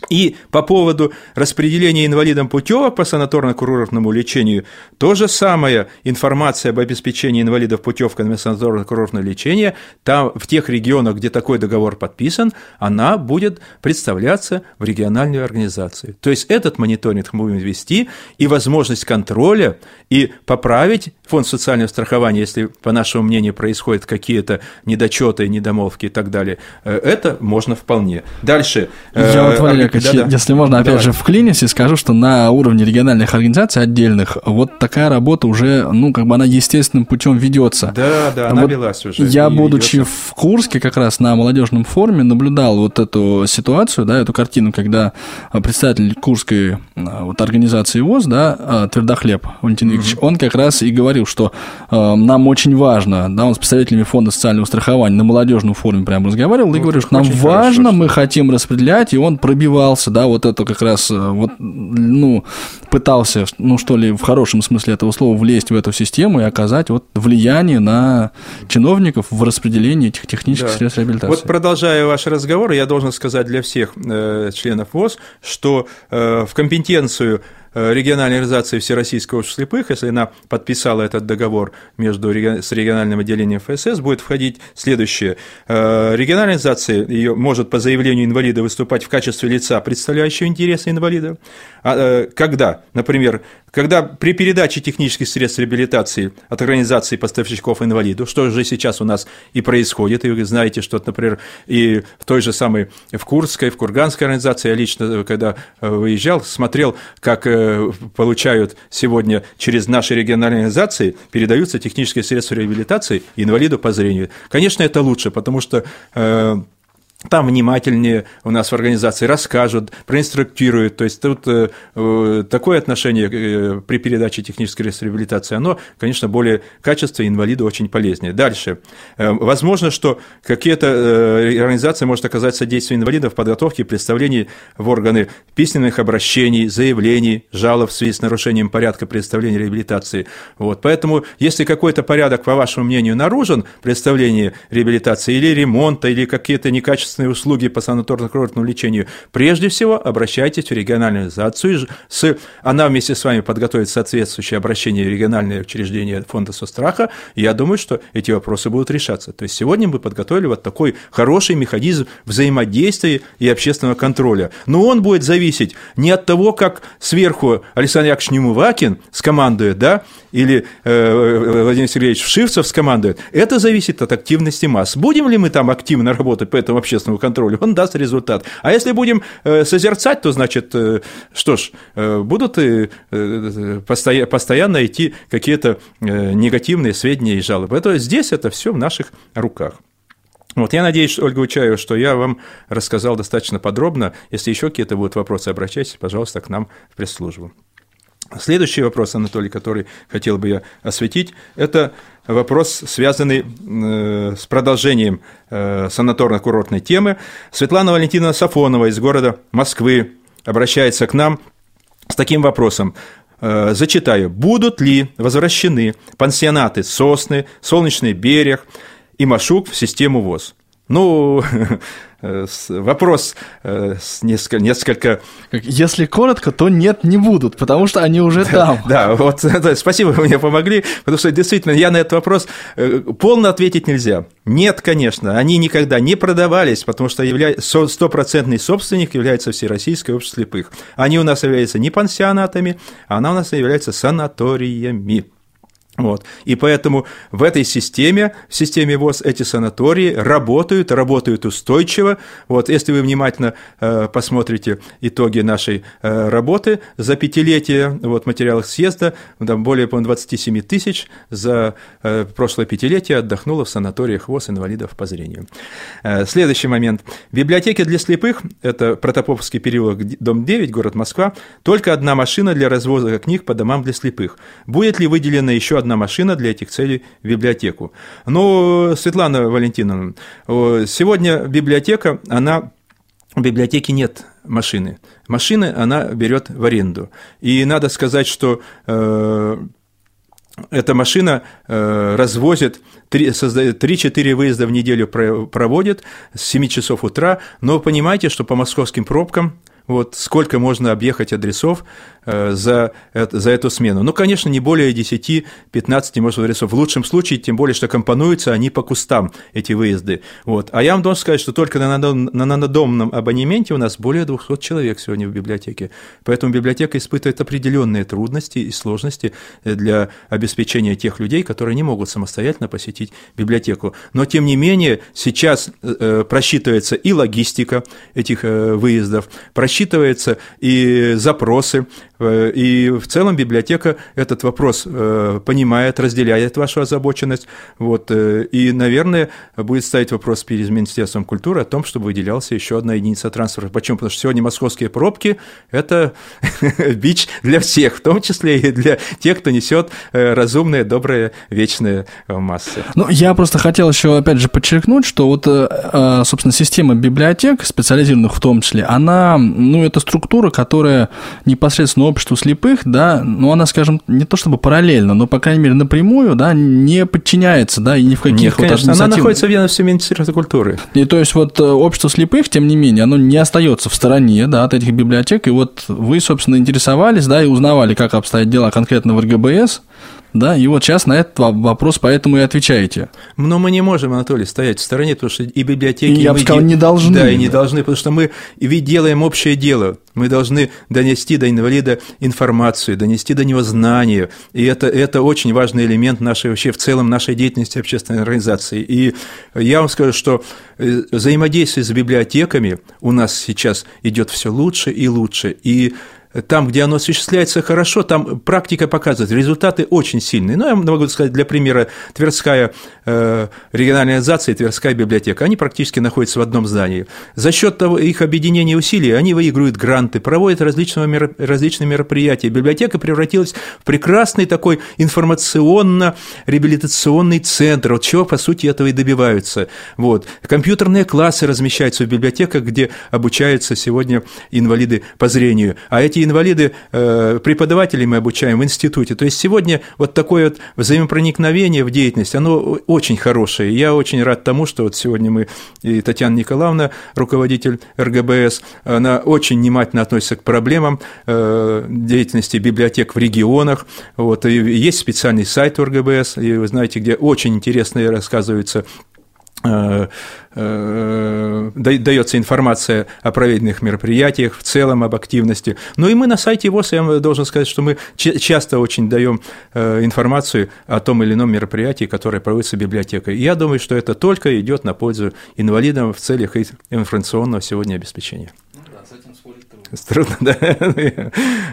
и по поводу распределения инвалидам путевок по санаторно-курортному лечению, то же самое информация об обеспечении инвалидов путевками на санаторно-курортное лечение, там в тех регионах, где такой договор подписан, она будет представляться в региональную организацию. То есть этот мониторинг мы будем вести, и возможность контроля, и поправить фонд социального страхования, если, по нашему мнению, происходят какие-то недочеты, недомолвки и так далее, э, это можно вполне. Дальше. Я вот, Валерий Яковлевич, да, если можно, опять Давай. же, вклинюсь и скажу, что на уровне региональных организаций отдельных вот такая работа уже, ну, как бы она естественным путем ведется. Да, да, она вот велась уже. Я, будучи ведется. в Курске, как раз на молодежном форуме, наблюдал вот эту ситуацию, да, эту картину, когда представитель Курской вот, организации ВОЗ, да, Твердохлеб Валентин Викторович, угу. он как раз и говорил, что э, нам очень важно, да, он с представителями фонда социального страхования на молодежном форуме прямо разговаривал ну, и говорил, что нам важно, хорошо, мы хотим распределять, и он пробивал пробивался, да, вот это как раз, э, вот, ну, пытался, ну, что ли, в хорошем смысле этого слова, влезть в эту систему и оказать вот влияние на чиновников в распределении этих технических да. средств реабилитации. Вот продолжая ваш разговор, я должен сказать для всех э, членов ВОЗ, что э, в компетенцию региональной организации Всероссийского общества слепых, если она подписала этот договор между, с региональным отделением ФСС, будет входить следующее. Э, региональная организация ее может по заявлению инвалида выступать в качестве лица, представляющего интересы инвалида. А, э, когда, например, когда при передаче технических средств реабилитации от организации поставщиков инвалидов, что же сейчас у нас и происходит, и вы знаете, что, например, и в той же самой в Курской, в Курганской организации, я лично, когда выезжал, смотрел, как получают сегодня через наши региональные организации, передаются технические средства реабилитации инвалиду по зрению. Конечно, это лучше, потому что э, там внимательнее у нас в организации расскажут, проинструктируют. То есть тут э, э такое отношение э, при передаче технической реабилитации, оно, конечно, более качественное, инвалиду очень полезнее. Дальше. Возможно, что какие-то организации может оказать содействие инвалидов в подготовке и представлении в органы письменных обращений, заявлений, жалоб в связи с нарушением порядка представления реабилитации. Вот. Поэтому, если какой-то порядок, по вашему мнению, наружен, представление реабилитации или ремонта, или какие-то некачественные качественные услуги по санаторно-курортному лечению, прежде всего обращайтесь в региональную организацию. С, она вместе с вами подготовит соответствующее обращение в региональное учреждение фонда страха. Я думаю, что эти вопросы будут решаться. То есть сегодня мы подготовили вот такой хороший механизм взаимодействия и общественного контроля. Но он будет зависеть не от того, как сверху Александр Яковлевич Немувакин скомандует, да, или э, Владимир Сергеевич Вшивцев скомандует. Это зависит от активности масс. Будем ли мы там активно работать по этому общественному общественного контроля, он даст результат. А если будем э, созерцать, то значит, э, что ж, э, будут постоянно идти какие-то негативные сведения и жалобы. Это здесь это все в наших руках. Вот, я надеюсь, Ольга Учаева, что я вам рассказал достаточно подробно. Если еще какие-то будут вопросы, обращайтесь, пожалуйста, к нам в пресс-службу. Следующий вопрос, Анатолий, который хотел бы я осветить, это вопрос, связанный э, с продолжением э, санаторно-курортной темы. Светлана Валентиновна Сафонова из города Москвы обращается к нам с таким вопросом. э, зачитаю. Будут ли возвращены пансионаты «Сосны», «Солнечный берег» и «Машук» в систему ВОЗ? Ну, Э, вопрос э, несколько, несколько... Если коротко, то нет, не будут, потому что они уже там. Да, вот спасибо, вы мне помогли, потому что действительно я на этот вопрос э, полно ответить нельзя. Нет, конечно, они никогда не продавались, потому что стопроцентный собственник является Всероссийское общество слепых. Они у нас являются не пансионатами, она у нас является санаториями. Вот. И поэтому в этой системе, в системе ВОЗ, эти санатории работают, работают устойчиво. Вот. Если вы внимательно э, посмотрите итоги нашей э, работы за пятилетие вот, материалов съезда, там более по 27 тысяч за э, прошлое пятилетие отдохнуло в санаториях ВОЗ инвалидов по зрению. Э, следующий момент. Библиотеки для слепых, это Протопоповский переулок, дом 9, город Москва, только одна машина для развоза книг по домам для слепых. Будет ли выделена еще одна машина для этих целей в библиотеку. Но, Светлана Валентиновна, сегодня библиотека, она в библиотеке нет машины. Машины она берет в аренду. И надо сказать, что э, эта машина э, развозит 3-4 выезда в неделю проводит с 7 часов утра, но понимаете, что по московским пробкам вот сколько можно объехать адресов э, за, за эту смену. Ну, конечно, не более 10-15, может, адресов. В лучшем случае, тем более, что компонуются они по кустам, эти выезды. Вот. А я вам должен сказать, что только на, на нанодомном абонементе у нас более 200 человек сегодня в библиотеке. Поэтому библиотека испытывает определенные трудности и сложности э, для обеспечения тех людей, которые не могут самостоятельно посетить библиотеку. Но, тем не менее, сейчас э, просчитывается и логистика этих выездов, просчитывается рассчитывается и запросы, э, и в целом библиотека этот вопрос э, понимает, разделяет вашу озабоченность, вот, э, и, наверное, будет ставить вопрос перед Министерством культуры о том, чтобы выделялся еще одна единица транспорта. Почему? Потому что сегодня московские пробки – это бич для всех, в том числе и для тех, кто несет разумные, добрые, вечные массы. Ну, я просто хотел еще, опять же, подчеркнуть, что вот, собственно, система библиотек, специализированных в том числе, она ну, это структура, которая непосредственно обществу слепых, да, ну, она, скажем, не то чтобы параллельно, но, по крайней мере, напрямую, да, не подчиняется, да, и ни в каких Нет, вот конечно, она находится в ведомстве Министерства культуры. И то есть вот э, общество слепых, тем не менее, оно не остается в стороне, да, от этих библиотек, и вот вы, собственно, интересовались, да, и узнавали, как обстоят дела конкретно в РГБС, да, и вот сейчас на этот вопрос поэтому и отвечаете. Но мы не можем, Анатолий, стоять в стороне, потому что и библиотеки... И я бы сказал, не должны. Да, и не должны, потому что мы ведь делаем общее дело. Мы должны донести до инвалида информацию, донести до него знания. И это, это очень важный элемент нашей вообще в целом нашей деятельности общественной организации. И я вам скажу, что э, взаимодействие с библиотеками у нас сейчас идет все лучше и лучше. И там, где оно осуществляется хорошо, там практика показывает, результаты очень сильные. Ну, я могу сказать, для примера, Тверская э, региональная организация и Тверская библиотека, они практически находятся в одном здании. За счет того, их объединения усилий они выигрывают гранты, проводят различные, различные мероприятия. Библиотека превратилась в прекрасный такой информационно-реабилитационный центр, вот чего, по сути, этого и добиваются. Вот. Компьютерные классы размещаются в библиотеках, где обучаются сегодня инвалиды по зрению, а эти инвалиды, э, преподавателей мы обучаем в институте. То есть сегодня вот такое вот взаимопроникновение в деятельность, оно очень хорошее. Я очень рад тому, что вот сегодня мы, и Татьяна Николаевна, руководитель РГБС, она очень внимательно относится к проблемам э, деятельности библиотек в регионах. Вот, и есть специальный сайт РГБС, и вы знаете, где очень Э, э, дается информация о проведенных мероприятиях, в целом об активности. Ну и мы на сайте ВОЗ, я должен сказать, что мы часто очень даем э, информацию о том или ином мероприятии, которое проводится библиотекой. И я думаю, что это только идет на пользу инвалидам в целях информационного сегодня обеспечения. Трудно, да?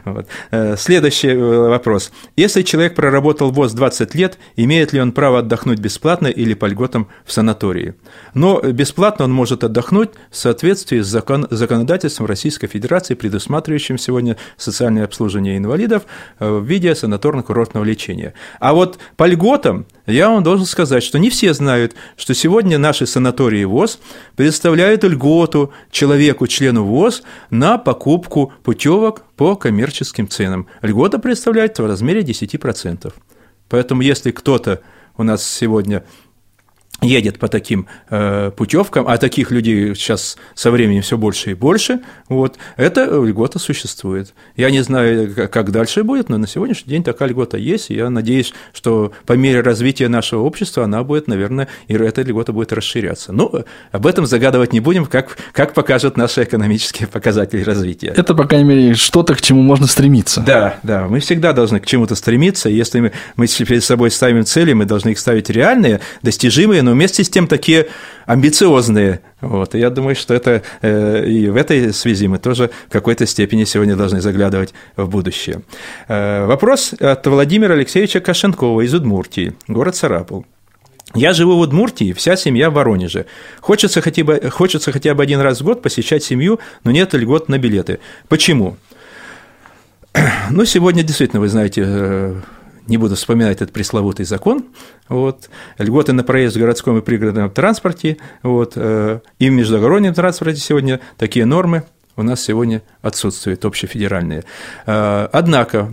вот. Э, следующий э, вопрос. Если человек проработал ВОЗ 20 лет, имеет ли он право отдохнуть бесплатно или по льготам в санатории? Но бесплатно он может отдохнуть в соответствии с закон, законодательством Российской Федерации, предусматривающим сегодня социальное обслуживание инвалидов э, в виде санаторно-курортного лечения. А вот по льготам – я вам должен сказать, что не все знают, что сегодня наши санатории ВОЗ предоставляют льготу человеку, члену ВОЗ, на покупку путевок по коммерческим ценам. Льгота представляет в размере 10%. Поэтому если кто-то у нас сегодня едет по таким э, путевкам, а таких людей сейчас со временем все больше и больше, вот, эта льгота существует. Я не знаю, как дальше будет, но на сегодняшний день такая льгота есть, и я надеюсь, что по мере развития нашего общества она будет, наверное, и эта льгота будет расширяться. Но ну, об этом загадывать не будем, как, как покажут наши экономические показатели развития. Это, по крайней мере, что-то, к чему можно стремиться. Да, да, мы всегда должны к чему-то стремиться, если мы, мы перед собой ставим цели, мы должны их ставить реальные, достижимые, но но вместе с тем такие амбициозные. Вот. И я думаю, что это э, и в этой связи мы тоже в какой-то степени сегодня должны заглядывать в будущее. Э, вопрос от Владимира Алексеевича Кашенкова из Удмуртии, город Сарапул. Я живу в Удмуртии, вся семья в Воронеже. Хочется хотя, бы, хочется хотя бы один раз в год посещать семью, но нет льгот на билеты. Почему? Ну, сегодня действительно, вы знаете, э, не буду вспоминать этот пресловутый закон, вот, льготы на проезд в городском и пригородном транспорте, вот, э, и в междугороднем транспорте сегодня такие нормы у нас сегодня отсутствуют общефедеральные. Э, однако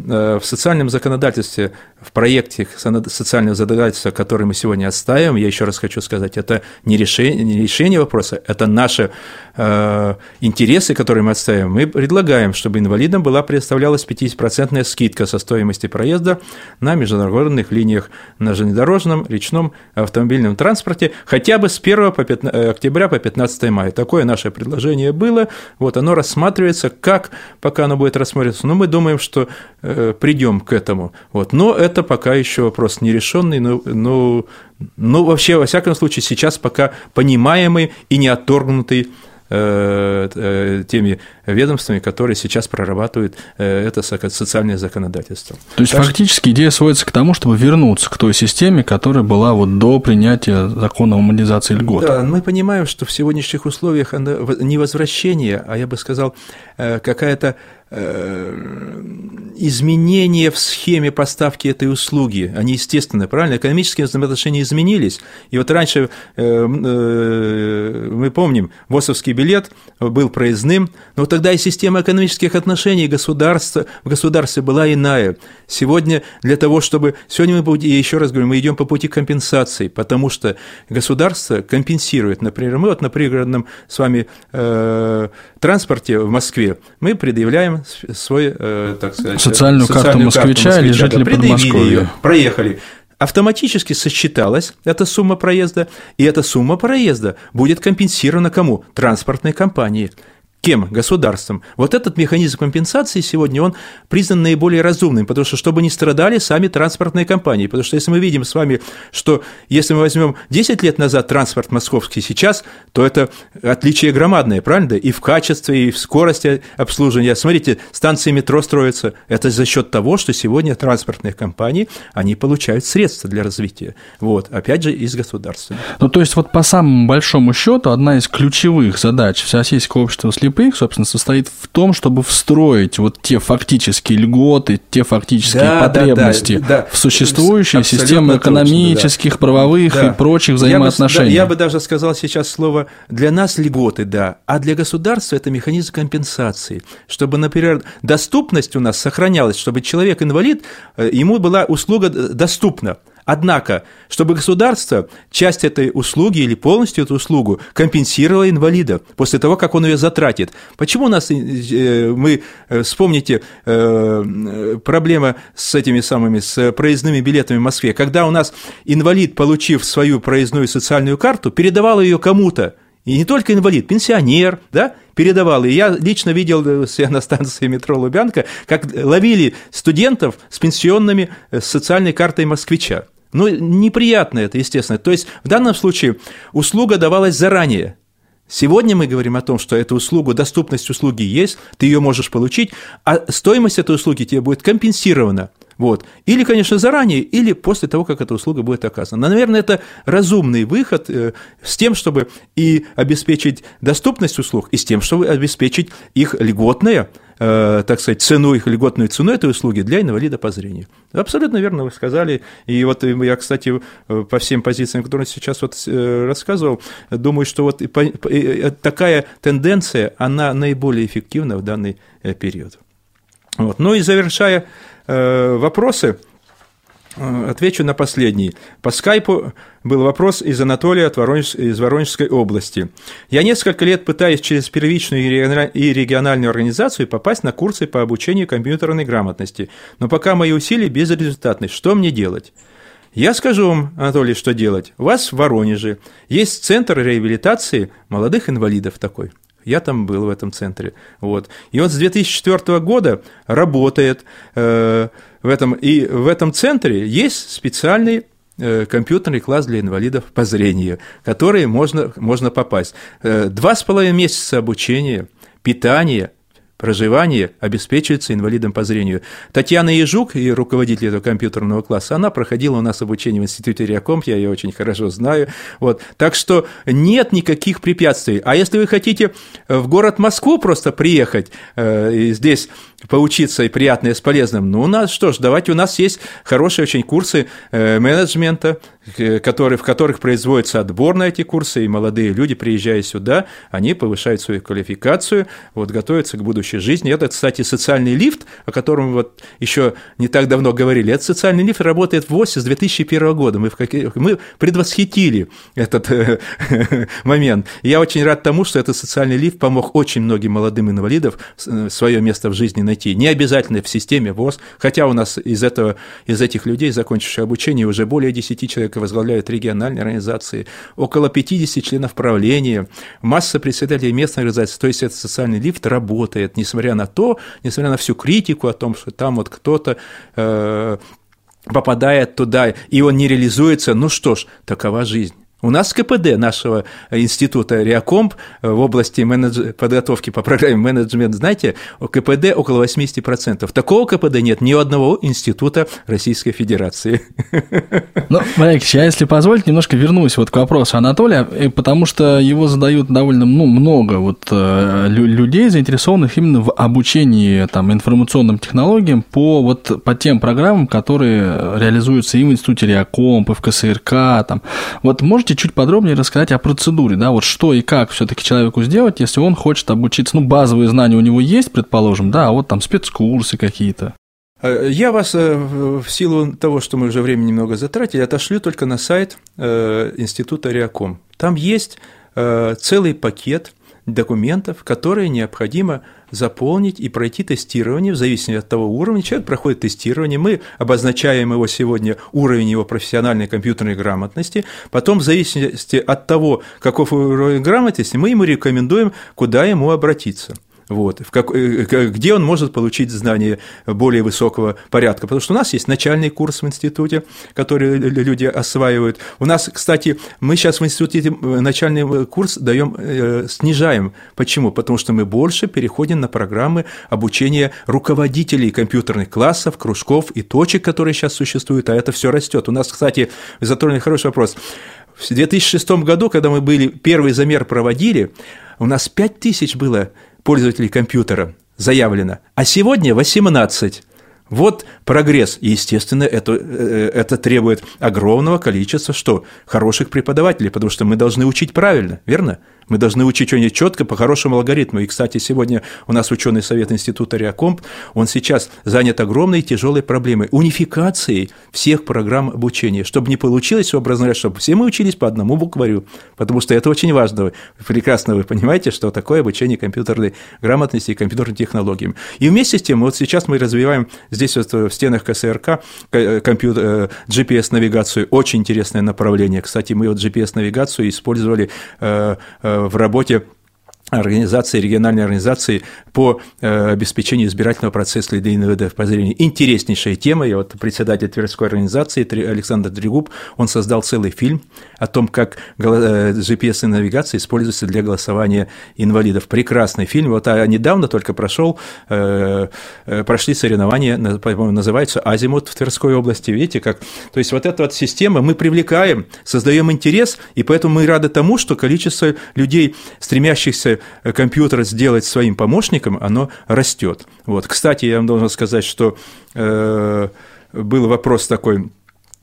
в социальном законодательстве в проекте социального законодательства, который мы сегодня отстаиваем, я еще раз хочу сказать, это не решение, не решение вопроса, это наши э, интересы, которые мы отстаиваем. Мы предлагаем, чтобы инвалидам была предоставлялась 50% скидка со стоимости проезда на международных линиях на железнодорожном, речном, автомобильном транспорте хотя бы с 1 по 15, э, октября по 15 мая. Такое наше предложение было, вот оно рассматривается, как пока оно будет рассматриваться, но мы думаем, что э, придем к этому. Вот. Но это пока еще вопрос нерешенный, но, но, но вообще, во всяком случае, сейчас пока понимаемый и не отторгнутый э, э, теми ведомствами, которые сейчас прорабатывают э, это социальное законодательство. То есть, так фактически идея сводится к тому, чтобы вернуться к той системе, которая была вот до принятия закона о мобилизации льгот. Да, мы понимаем, что в сегодняшних условиях не возвращение, а я бы сказал, какая-то изменения в схеме поставки этой услуги, они естественны, правильно? Экономические взаимоотношения изменились. И вот раньше, э, э, мы помним, ВОСовский билет был проездным, но тогда и система экономических отношений государства, в государстве была иная. Сегодня для того, чтобы... Сегодня мы, еще раз говорю, мы идем по пути компенсации, потому что государство компенсирует. Например, мы вот на пригородном с вами транспорте в Москве мы предъявляем свой, э, так сказать, социальную, социальную карту москвича, карту москвича или жителя да, Подмосковья. Ее, проехали. Автоматически сосчиталась эта сумма проезда, и эта сумма проезда будет компенсирована кому? Транспортной компании. Кем? Государством. Вот этот механизм компенсации сегодня, он признан наиболее разумным, потому что чтобы не страдали сами транспортные компании. Потому что если мы видим с вами, что если мы возьмем 10 лет назад транспорт московский сейчас, то это отличие громадное, правильно? И в качестве, и в скорости обслуживания. Смотрите, станции метро строятся. Это за счет того, что сегодня транспортные компании, они получают средства для развития. Вот, опять же, из государства. Ну, то есть, вот по самому большому счету, одна из ключевых задач Всероссийского общества слепых, собственно, состоит в том, чтобы встроить вот те фактические льготы, те фактические да, потребности да, да, да. в существующие Абсолютно системы экономических, точно, да. правовых да. и прочих взаимоотношений. Я бы, да, я бы даже сказал сейчас слово «для нас льготы», да, а для государства это механизм компенсации, чтобы, например, доступность у нас сохранялась, чтобы человек-инвалид, э, ему была услуга доступна. Однако, чтобы государство часть этой услуги или полностью эту услугу компенсировало инвалида после того, как он ее затратит. Почему у нас, э, мы, э, вспомните, э, проблема с этими самыми, с проездными билетами в Москве, когда у нас инвалид, получив свою проездную социальную карту, передавал ее кому-то, и не только инвалид, пенсионер, да, передавал. И я лично видел на станции метро Лубянка, как ловили студентов с пенсионными, с социальной картой москвича. Ну, неприятно это, естественно. То есть в данном случае услуга давалась заранее. Сегодня мы говорим о том, что эту услугу, доступность услуги есть, ты ее можешь получить, а стоимость этой услуги тебе будет компенсирована. Вот. Или, конечно, заранее, или после того, как эта услуга будет оказана. Наверное, это разумный выход э, с тем, чтобы и обеспечить доступность услуг, и с тем, чтобы обеспечить их льготное Э, так сказать, цену, их льготную цену этой услуги для инвалида по зрению. Абсолютно верно вы сказали. И вот я, кстати, э, по всем позициям, которые сейчас вот рассказывал, думаю, что вот такая тенденция, она наиболее эффективна в данный период. Вот. Ну и завершая вопросы, Э, отвечу на последний. По скайпу был вопрос из Анатолия от Воронеж... из Воронежской области. Я несколько лет пытаюсь через первичную и региональную организацию попасть на курсы по обучению компьютерной грамотности, но пока мои усилия безрезультатны. Что мне делать? Я скажу вам, Анатолий, что делать. У вас в Воронеже есть центр реабилитации молодых инвалидов такой. Я там был в этом центре. Вот. И вот с 2004 года работает э, в этом, и в этом центре есть специальный э, компьютерный класс для инвалидов по зрению, в который можно, можно попасть. Э, два с половиной месяца обучения, питание, проживание обеспечивается инвалидом по зрению. Татьяна Ежук, и руководитель этого компьютерного класса, она проходила у нас обучение в институте Реакомп, я ее очень хорошо знаю. Вот. Так что нет никаких препятствий. А если вы хотите в город Москву просто приехать, э, здесь поучиться и приятное с полезным, ну, у нас что ж, давайте, у нас есть хорошие очень курсы э, менеджмента, которые, в которых производится отбор на эти курсы, и молодые люди, приезжая сюда, они повышают свою квалификацию, вот, готовятся к будущей жизни. Это, кстати, социальный лифт, о котором вот еще не так давно говорили. Этот социальный лифт работает в ВОСе с 2001 года. Мы, в каких... мы предвосхитили этот момент. я очень рад тому, что этот социальный лифт помог очень многим молодым инвалидам э, свое место в жизни найти. Не обязательно в системе ВОЗ, хотя у нас из, этого, из этих людей, закончивших обучение, уже более 10 человек возглавляют региональные организации, около 50 членов правления, масса председателей местной организации. То есть этот социальный лифт работает, несмотря на то, несмотря на всю критику о том, что там вот кто-то э, попадает туда, и он не реализуется, ну что ж, такова жизнь. У нас КПД нашего института Реакомп в области менедж... подготовки по программе менеджмент, знаете, КПД около 80%. Такого КПД нет ни у одного института Российской Федерации. Ну, Марик, я, если позволите, немножко вернусь вот к вопросу Анатолия, потому что его задают довольно ну, много вот э, людей, заинтересованных именно в обучении там, информационным технологиям по, вот, по тем программам, которые реализуются и в институте Реакомп, и в КСРК. Там. Вот может можете чуть подробнее рассказать о процедуре, да, вот что и как все-таки человеку сделать, если он хочет обучиться, ну, базовые знания у него есть, предположим, да, а вот там спецкурсы какие-то. Э, я вас э, в силу того, что мы уже время немного затратили, отошлю только на сайт э, Института Реаком. Там есть целый пакет документов, которые необходимо заполнить и пройти тестирование в зависимости от того уровня. Человек проходит тестирование, мы обозначаем его сегодня уровень его профессиональной компьютерной грамотности, потом в зависимости от того, каков уровень грамотности, мы ему рекомендуем, куда ему обратиться – вот, в как, э, где он может получить знания более высокого порядка. Потому что у нас есть начальный курс в институте, который люди осваивают. У нас, кстати, мы сейчас в институте начальный курс даем, э, снижаем. Почему? Потому что мы больше переходим на программы обучения руководителей компьютерных классов, кружков и точек, которые сейчас существуют, а это все растет. У нас, кстати, затронули хороший вопрос. В 2006 году, когда мы были, первый замер проводили, у нас 5 тысяч было пользователей компьютера заявлено, а сегодня 18. Вот прогресс. И, естественно, это, э, это требует огромного количества что? Хороших преподавателей, потому что мы должны учить правильно, верно? Мы должны учить что-нибудь четко по хорошему алгоритму. И, кстати, сегодня у нас ученый совет Института Реакомп, он сейчас занят огромной тяжелой проблемой унификации всех программ обучения, чтобы не получилось, образно говоря, чтобы все мы учились по одному букварю, потому что это очень важно. Прекрасно вы понимаете, что такое обучение компьютерной грамотности и компьютерным технологиям. И вместе с тем, вот сейчас мы развиваем здесь вот в стенах КСРК э, компьютер, э, GPS-навигацию, очень интересное направление. Кстати, мы вот GPS-навигацию использовали э, в работе организации, региональной организации по э, обеспечению избирательного процесса для инвалидов по зрению. Интереснейшая тема. Я вот председатель Тверской организации Александр Дригуб, он создал целый фильм о том, как GPS-навигация используется для голосования инвалидов. Прекрасный фильм. Вот а недавно только прошел, э, э, прошли соревнования, по-моему, называется «Азимут» в Тверской области. Видите, как? То есть вот эта вот система, мы привлекаем, создаем интерес, и поэтому мы рады тому, что количество людей, стремящихся Э, компьютер сделать своим помощником, оно растет. Вот. Кстати, я вам должен сказать, что э, был вопрос такой,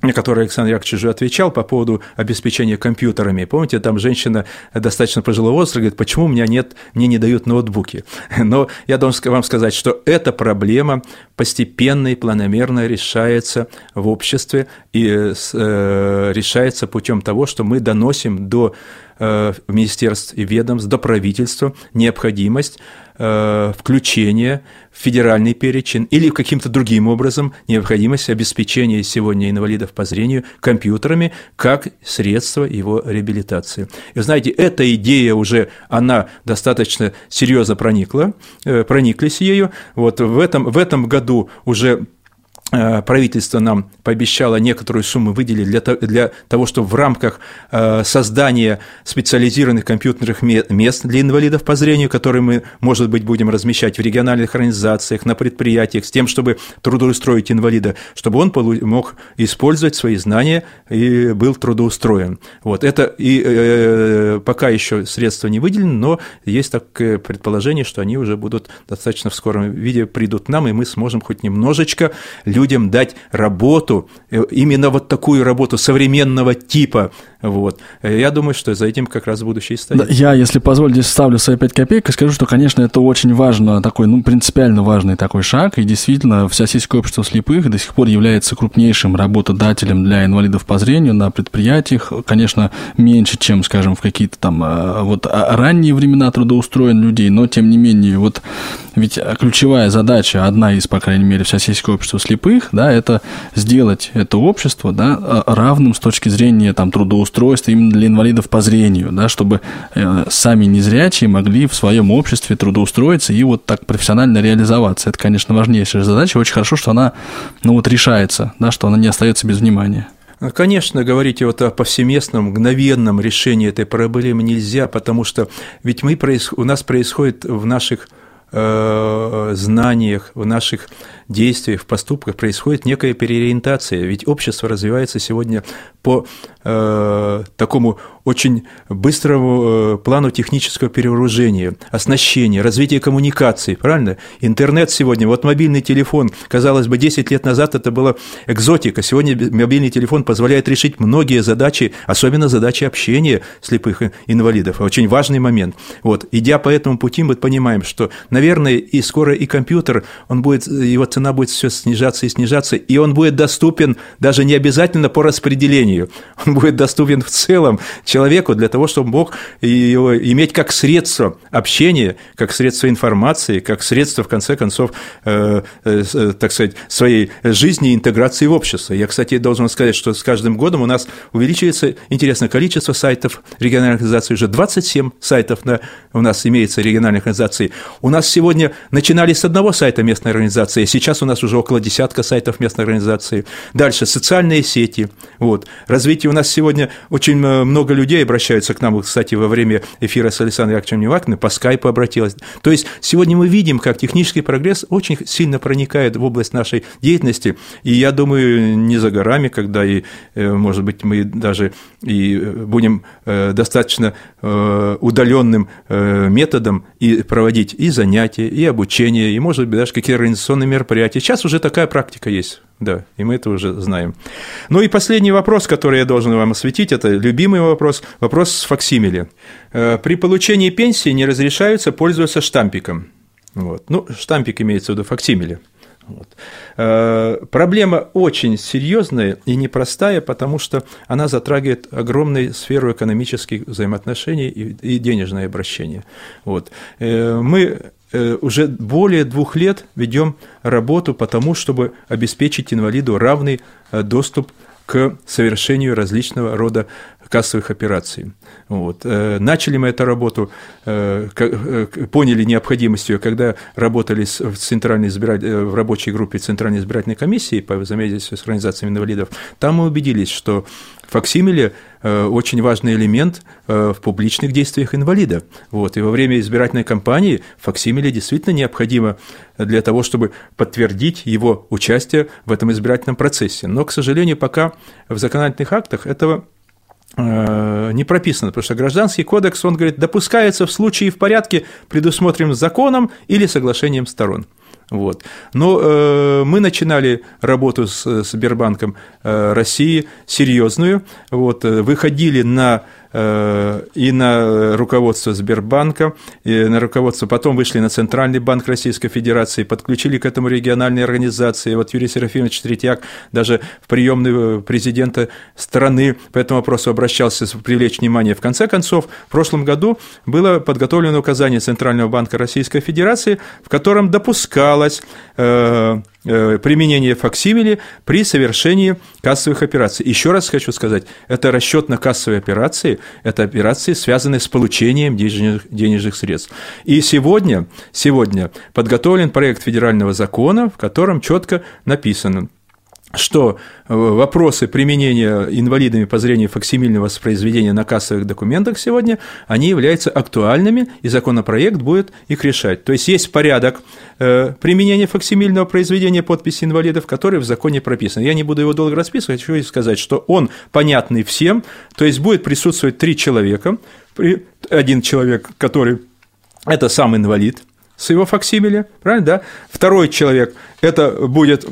на который Александр Яковлевич уже отвечал по поводу обеспечения компьютерами. Помните, там женщина достаточно пожилого возраста говорит, почему у меня нет, мне не дают ноутбуки. Но я должен вам сказать, что эта проблема постепенно и планомерно решается в обществе и э, решается путем того, что мы доносим до Э, министерств и ведомств до правительства необходимость э, включения в федеральный перечень или каким-то другим образом необходимость обеспечения сегодня инвалидов по зрению компьютерами как средство его реабилитации. И знаете, эта идея уже, она достаточно серьезно проникла, э, прониклись ею. Вот в этом, в этом году уже Э, правительство нам пообещало некоторую сумму выделить для, для того, чтобы в рамках э, создания специализированных компьютерных мест для инвалидов по зрению, которые мы, может быть, будем размещать в региональных организациях, на предприятиях, с тем, чтобы трудоустроить инвалида, чтобы он мог использовать свои знания и был трудоустроен. Вот это и э, пока еще средства не выделены, но есть такое предположение, что они уже будут достаточно в скором виде придут нам, и мы сможем хоть немножечко людям дать работу, э, именно вот такую работу современного типа. Вот. Я думаю, что за этим как раз будущее стоит. Да, я, если позволите, ставлю свои 5 копеек и скажу, что, конечно, это очень важно, такой, ну, принципиально важный такой шаг, и действительно, Всероссийское общество слепых до сих пор является крупнейшим работодателем для инвалидов по зрению на предприятиях, конечно, меньше, чем, скажем, в какие-то там э, вот а, ранние времена трудоустроен людей, но, тем не менее, вот ведь ключевая задача, одна из, по крайней мере, Всероссийского общества слепых, да, это сделать это общество, да, равным с точки зрения там трудоустройства именно для инвалидов по зрению, да, чтобы э, сами незрячие могли в своем обществе трудоустроиться и вот так профессионально реализоваться. Это, конечно, важнейшая задача. Очень хорошо, что она, ну вот, решается, да, что она не остается без внимания. Конечно, говорить вот о повсеместном, мгновенном решении этой проблемы нельзя, потому что ведь мы, у нас происходит в наших знаниях, в наших действиях, в поступках происходит некая переориентация. Ведь общество развивается сегодня по э, такому очень быстрому э, плану технического перевооружения, оснащения, развития коммуникаций, правильно? Интернет сегодня, вот мобильный телефон, казалось бы, 10 лет назад это была экзотика, сегодня мобильный телефон позволяет решить многие задачи, особенно задачи общения слепых инвалидов, очень важный момент. Вот, идя по этому пути, мы понимаем, что, наверное, и скоро и компьютер, он будет, его цена будет все снижаться и снижаться, и он будет доступен даже не обязательно по распределению, он будет доступен в целом человеку для того, чтобы мог его иметь как средство общения, как средство информации, как средство, в конце концов, э, э, э, так сказать, своей жизни и интеграции в общество. Я, кстати, должен сказать, что с каждым годом у нас увеличивается интересное количество сайтов региональных организаций, уже 27 сайтов на, у нас имеется региональных организаций. У нас сегодня начинали с одного сайта местной организации, а сейчас у нас уже около десятка сайтов местной организации. Дальше социальные сети. Вот. Развитие у нас сегодня очень много людей обращаются к нам, кстати, во время эфира с Александром Яковлевичем Невакиным, по скайпу обратилась. То есть сегодня мы видим, как технический прогресс очень сильно проникает в область нашей деятельности, и я думаю, не за горами, когда и, э, может быть, мы даже и будем э, достаточно э, удаленным методом и проводить и занятия, и обучение, и, может быть, даже какие-то организационные мероприятия. Сейчас уже такая практика есть. Да, и мы это уже знаем. Ну и последний вопрос, который я должен вам осветить, это любимый вопрос, вопрос с факсимили. Э, при получении пенсии не разрешаются пользоваться штампиком. Вот. Ну, штампик имеется в виду факсимили. Вот. Э, проблема очень серьезная и непростая, потому что она затрагивает огромную сферу экономических взаимоотношений и денежное обращение. Вот. Э, мы Э, уже более двух лет ведем работу по тому, чтобы обеспечить инвалиду равный доступ к совершению различного рода кассовых операций. Вот. Э, начали мы эту работу, э, поняли необходимость ее, когда работали в, центральной избиратель... в рабочей группе Центральной избирательной комиссии по взаимодействию с организациями инвалидов. Там мы убедились, что факсимиле очень важный элемент в публичных действиях инвалида. Вот. И во время избирательной кампании факсимиле действительно необходимо для того, чтобы подтвердить его участие в этом избирательном процессе. Но, к сожалению, пока в законодательных актах этого э, не прописано, потому что гражданский кодекс, он говорит, допускается в случае и в порядке, предусмотренным законом или соглашением сторон. Вот. Но э, мы начинали работу с Сбербанком э, России серьезную, вот, э, выходили на Э, и на руководство Сбербанка, и на руководство, потом вышли на Центральный банк Российской Федерации, подключили к этому региональные организации. Вот Юрий Серафимович Третьяк даже в приемный президента страны по этому вопросу обращался привлечь внимание. В конце концов, в прошлом году было подготовлено указание Центрального банка Российской Федерации, в котором допускалось э, Э, применение факсимили при совершении кассовых операций. Еще раз хочу сказать, это расчетно-кассовые операции, это операции, связанные с получением денежных, денежных средств. И сегодня, сегодня подготовлен проект федерального закона, в котором четко написано, что э, вопросы применения инвалидами по зрению факсимильного воспроизведения на кассовых документах сегодня, они являются актуальными, и законопроект будет их решать. То есть есть порядок э, применения факсимильного произведения подписи инвалидов, который в законе прописан. Я не буду его долго расписывать, хочу сказать, что он понятный всем, то есть будет присутствовать три человека, один человек, который это сам инвалид, с его факсимиле, правильно, да? Второй человек – это будет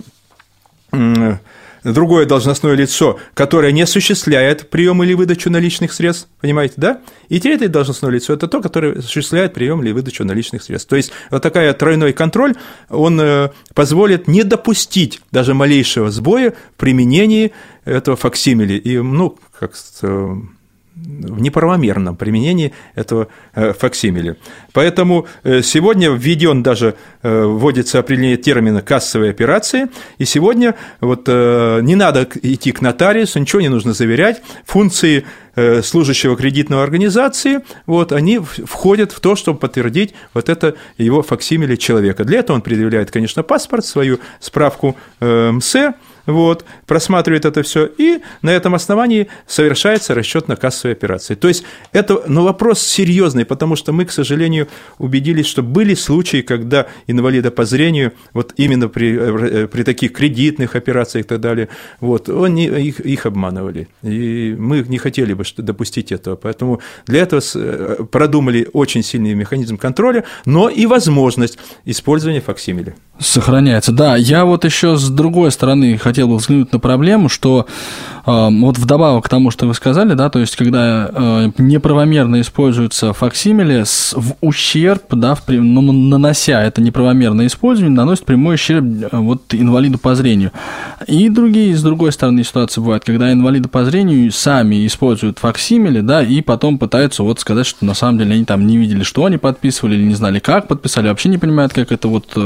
другое должностное лицо, которое не осуществляет прием или выдачу наличных средств, понимаете, да? И третье должностное лицо – это то, которое осуществляет прием или выдачу наличных средств. То есть вот такая тройной контроль, он э, позволит не допустить даже малейшего сбоя в применении этого факсимили. И, ну, как в неправомерном применении этого э, факсимили. Поэтому э, сегодня введен даже, э, вводится определение термина «кассовые операции», и сегодня вот не надо идти к нотариусу, ничего не нужно заверять, функции служащего кредитной организации, вот, они входят в то, чтобы подтвердить вот это его факсимили человека. Для этого он предъявляет, конечно, паспорт, свою справку МСЭ, вот, просматривает это все, и на этом основании совершается расчет на кассовые операции. То есть это ну, вопрос серьезный, потому что мы, к сожалению, убедились, что были случаи, когда инвалида по зрению, вот именно при, э, при таких кредитных операциях и так далее, вот, они, их, их обманывали. И мы не хотели бы допустить этого. Поэтому для этого э, продумали очень сильный механизм контроля, но и возможность использования факсимили. Сохраняется, да. Я вот еще с другой стороны хотел бы взглянуть на проблему, что э, вот вдобавок к тому, что вы сказали, да, то есть когда э, неправомерно используется факсимили в ущерб, да, в, ну, нанося это неправомерное использование, наносит прямой ущерб э, вот инвалиду по зрению. И другие, с другой стороны, ситуации бывают, когда инвалиды по зрению сами используют факсимили, да, и потом пытаются вот сказать, что на самом деле они там не видели, что они подписывали, или не знали, как подписали, вообще не понимают, как это вот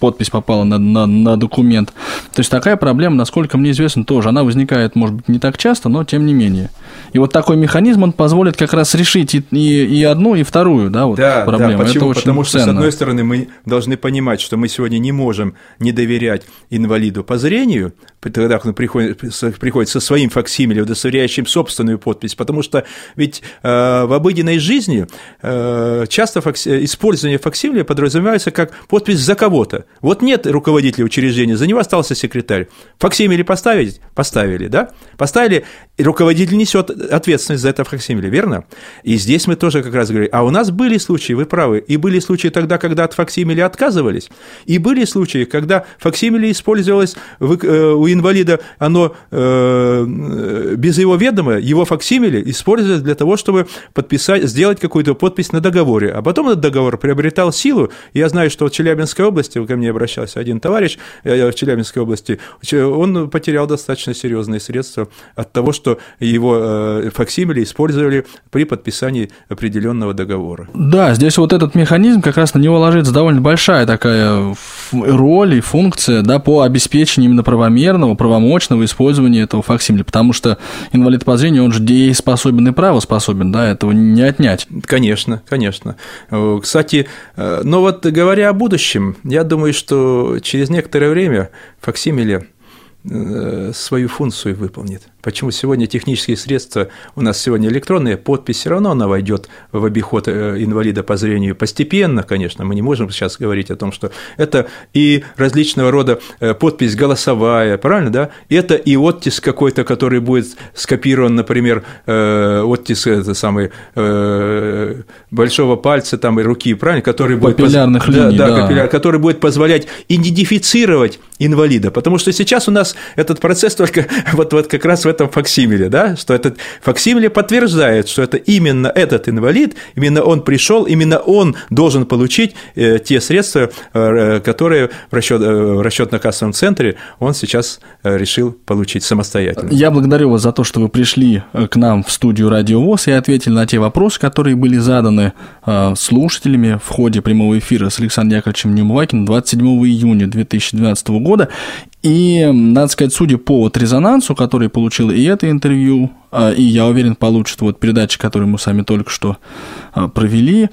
подпись попала на, на, на документ. То есть такая проблема, насколько мне известно, тоже, она возникает, может быть, не так часто, но тем не менее. И вот такой механизм, он позволит как раз решить и, и, и одну, и вторую, да, вот да, проблему. Да, почему? Это очень Потому что, ценно. с одной стороны, мы должны понимать, что мы сегодня не можем не доверять инвалиду по зрению, тогда он приходит, приходит со своим факсимиле, удостоверяющим собственную подпись, потому что ведь э, в обыденной жизни э, часто факси, использование факсимиля подразумевается как подпись за кого-то. Вот нет руководителя учреждения, за него остался секретарь. Факсимили поставить? Поставили, да? Поставили, руководитель несет ответственность за это факсимили, верно? И здесь мы тоже как раз говорим, а у нас были случаи, вы правы, и были случаи тогда, когда от факсимили отказывались, и были случаи, когда факсимили использовалось э, у инвалида, оно э, без его ведома, его факсимили использовалось для того, чтобы подписать, сделать какую-то подпись на договоре, а потом этот договор приобретал силу, я знаю, что в Челябинской области, ко мне обращался один товарищ в Челябинской области, он потерял достаточно серьезные средства от того, что его факсимили использовали при подписании определенного договора. Да, здесь вот этот механизм, как раз на него ложится довольно большая такая роль и функция да, по обеспечению именно правомерного, правомочного использования этого факсимили, потому что инвалид по зрению, он же дееспособен и правоспособен, да, этого не отнять. Конечно, конечно. Кстати, э, но вот говоря о будущем, я думаю, что через некоторое время факсимили э, свою функцию выполнит. Почему сегодня технические средства у нас сегодня электронные, подпись все равно она войдет в обиход э, инвалида по зрению. Постепенно, конечно, мы не можем сейчас говорить о том, что это и различного рода э, подпись голосовая, правильно, да? Это и оттиск какой-то, который будет скопирован, например, э, оттиск это самый большого пальца там и руки, правильно, который будет поз... линий, да, да, Капилляр, который будет позволять идентифицировать инвалида, потому что сейчас у нас этот процесс только вот, вот как раз в этом факсимиле, да, что этот факсимиле подтверждает, что это именно этот инвалид, именно он пришел, именно он должен получить э, те средства, э, которые в, расчет, э, в расчетно-кассовом центре он сейчас решил получить самостоятельно. Я благодарю вас за то, что вы пришли к нам в студию Радио ВОЗ и ответили на те вопросы, которые были заданы слушателями в ходе прямого эфира с Александром Яковлевичем Немувакиным 27 июня 2012 года. И, надо сказать, судя по вот резонансу, который получил и это интервью, а, и, я уверен, получит вот передача, которую мы сами только что а, провели,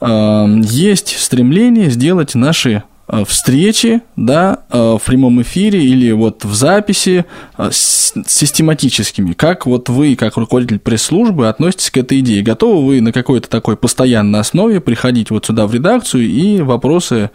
а, есть стремление сделать наши встречи, да, в прямом эфире или вот в записи систематическими. Как вот вы, как руководитель пресс-службы, относитесь к этой идее? Готовы вы на какой-то такой постоянной основе приходить вот сюда в редакцию и вопросы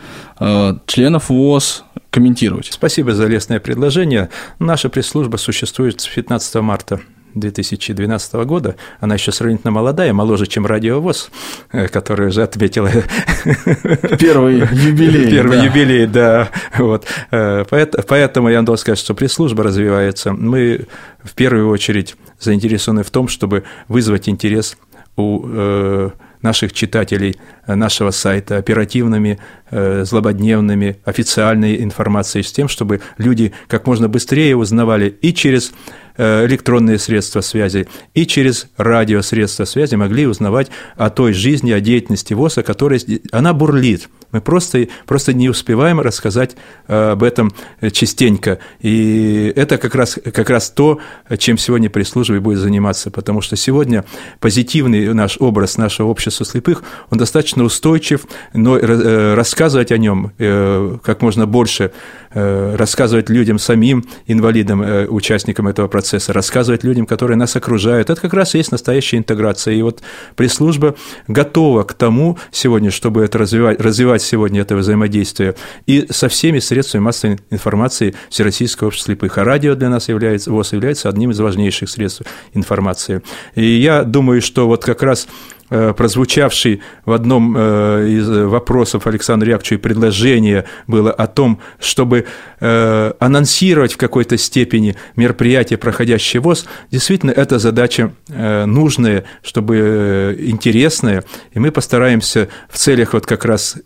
членов ВОЗ комментировать. Спасибо за лестное предложение. Наша пресс-служба существует с 15 марта 2012 года. Она еще сравнительно молодая, моложе, чем радиовоз, э, который уже отметила первый юбилей. Первый да. юбилей, да. Вот. Э, поэтому я должен сказать, что пресс-служба развивается. Мы в первую очередь заинтересованы в том, чтобы вызвать интерес у э, наших читателей нашего сайта оперативными, злободневными, официальной информацией с тем, чтобы люди как можно быстрее узнавали и через э, электронные средства связи, и через радиосредства связи могли узнавать о той жизни, о деятельности ВОЗа, которая она бурлит. Мы просто, просто не успеваем рассказать э, об этом частенько. И это как раз, как раз то, чем сегодня пресс-служба будет заниматься, потому что сегодня позитивный наш образ нашего общества слепых, он достаточно устойчив, но э, рассказывать о нем э, как можно больше, рассказывать людям самим, инвалидам, участникам этого процесса, рассказывать людям, которые нас окружают, это как раз и есть настоящая интеграция. И вот пресс-служба готова к тому сегодня, чтобы это развивать, развивать сегодня это взаимодействие и со всеми средствами массовой информации Всероссийского общества слепых. А радио для нас является, ВОЗ является одним из важнейших средств информации. И я думаю, что вот как раз э, прозвучавший в одном э, из вопросов Александра Яковлевича предложение было о том, чтобы э, анонсировать в какой-то степени мероприятие, проходящее ВОЗ, действительно, это задача нужная, чтобы интересная, и мы постараемся в целях вот как раз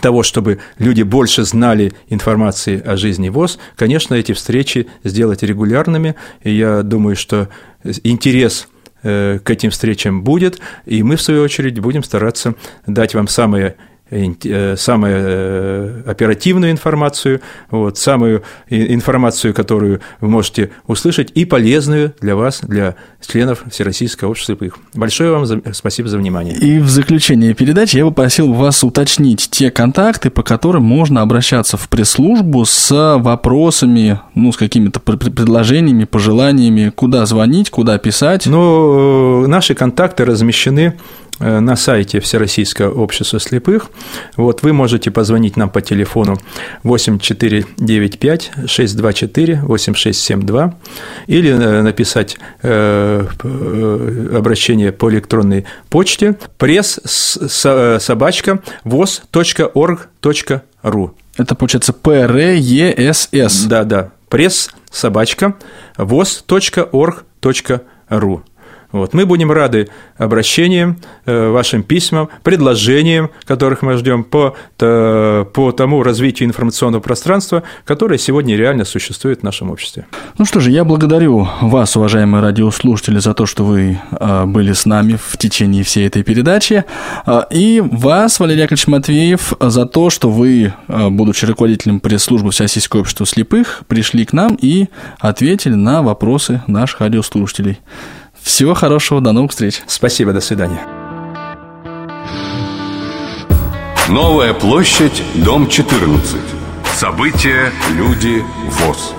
того, чтобы люди больше знали информации о жизни ВОЗ, конечно, эти встречи сделать регулярными. И я думаю, что интерес э, к этим встречам будет, и мы, в свою очередь, будем стараться дать вам самые Э, самую э, оперативную информацию, вот, самую информацию, которую вы можете услышать, и полезную для вас, для членов Всероссийского общества слепых. Большое вам спасибо за внимание. И в заключение передачи я попросил вас уточнить те контакты, по которым можно обращаться в пресс-службу с вопросами, ну, с какими-то предложениями, пожеланиями, куда звонить, куда писать. Ну, наши контакты размещены Э, на сайте Всероссийского общества слепых. Вот вы можете позвонить нам по телефону 8495 624 8672 или э, написать э, обращение по электронной почте пресс собачка voz.org.ru. Это получается P-R-E-S-S. Да, да. Пресс собачка voz.org.ru. Вот. Мы будем рады обращениям, э, вашим письмам, предложениям, которых мы ждем по, по тому развитию информационного пространства, которое сегодня реально существует в нашем обществе. Ну что же, я благодарю вас, уважаемые радиослушатели, за то, что вы э, были с нами в течение всей этой передачи, э, и вас, Валерий Яковлевич Матвеев, за то, что вы, будучи руководителем пресс-службы Всероссийского общества слепых, пришли к нам и ответили на вопросы наших радиослушателей. Всего хорошего, до новых встреч. Спасибо, до свидания. Новая площадь, дом 14. События, люди, ВОЗ.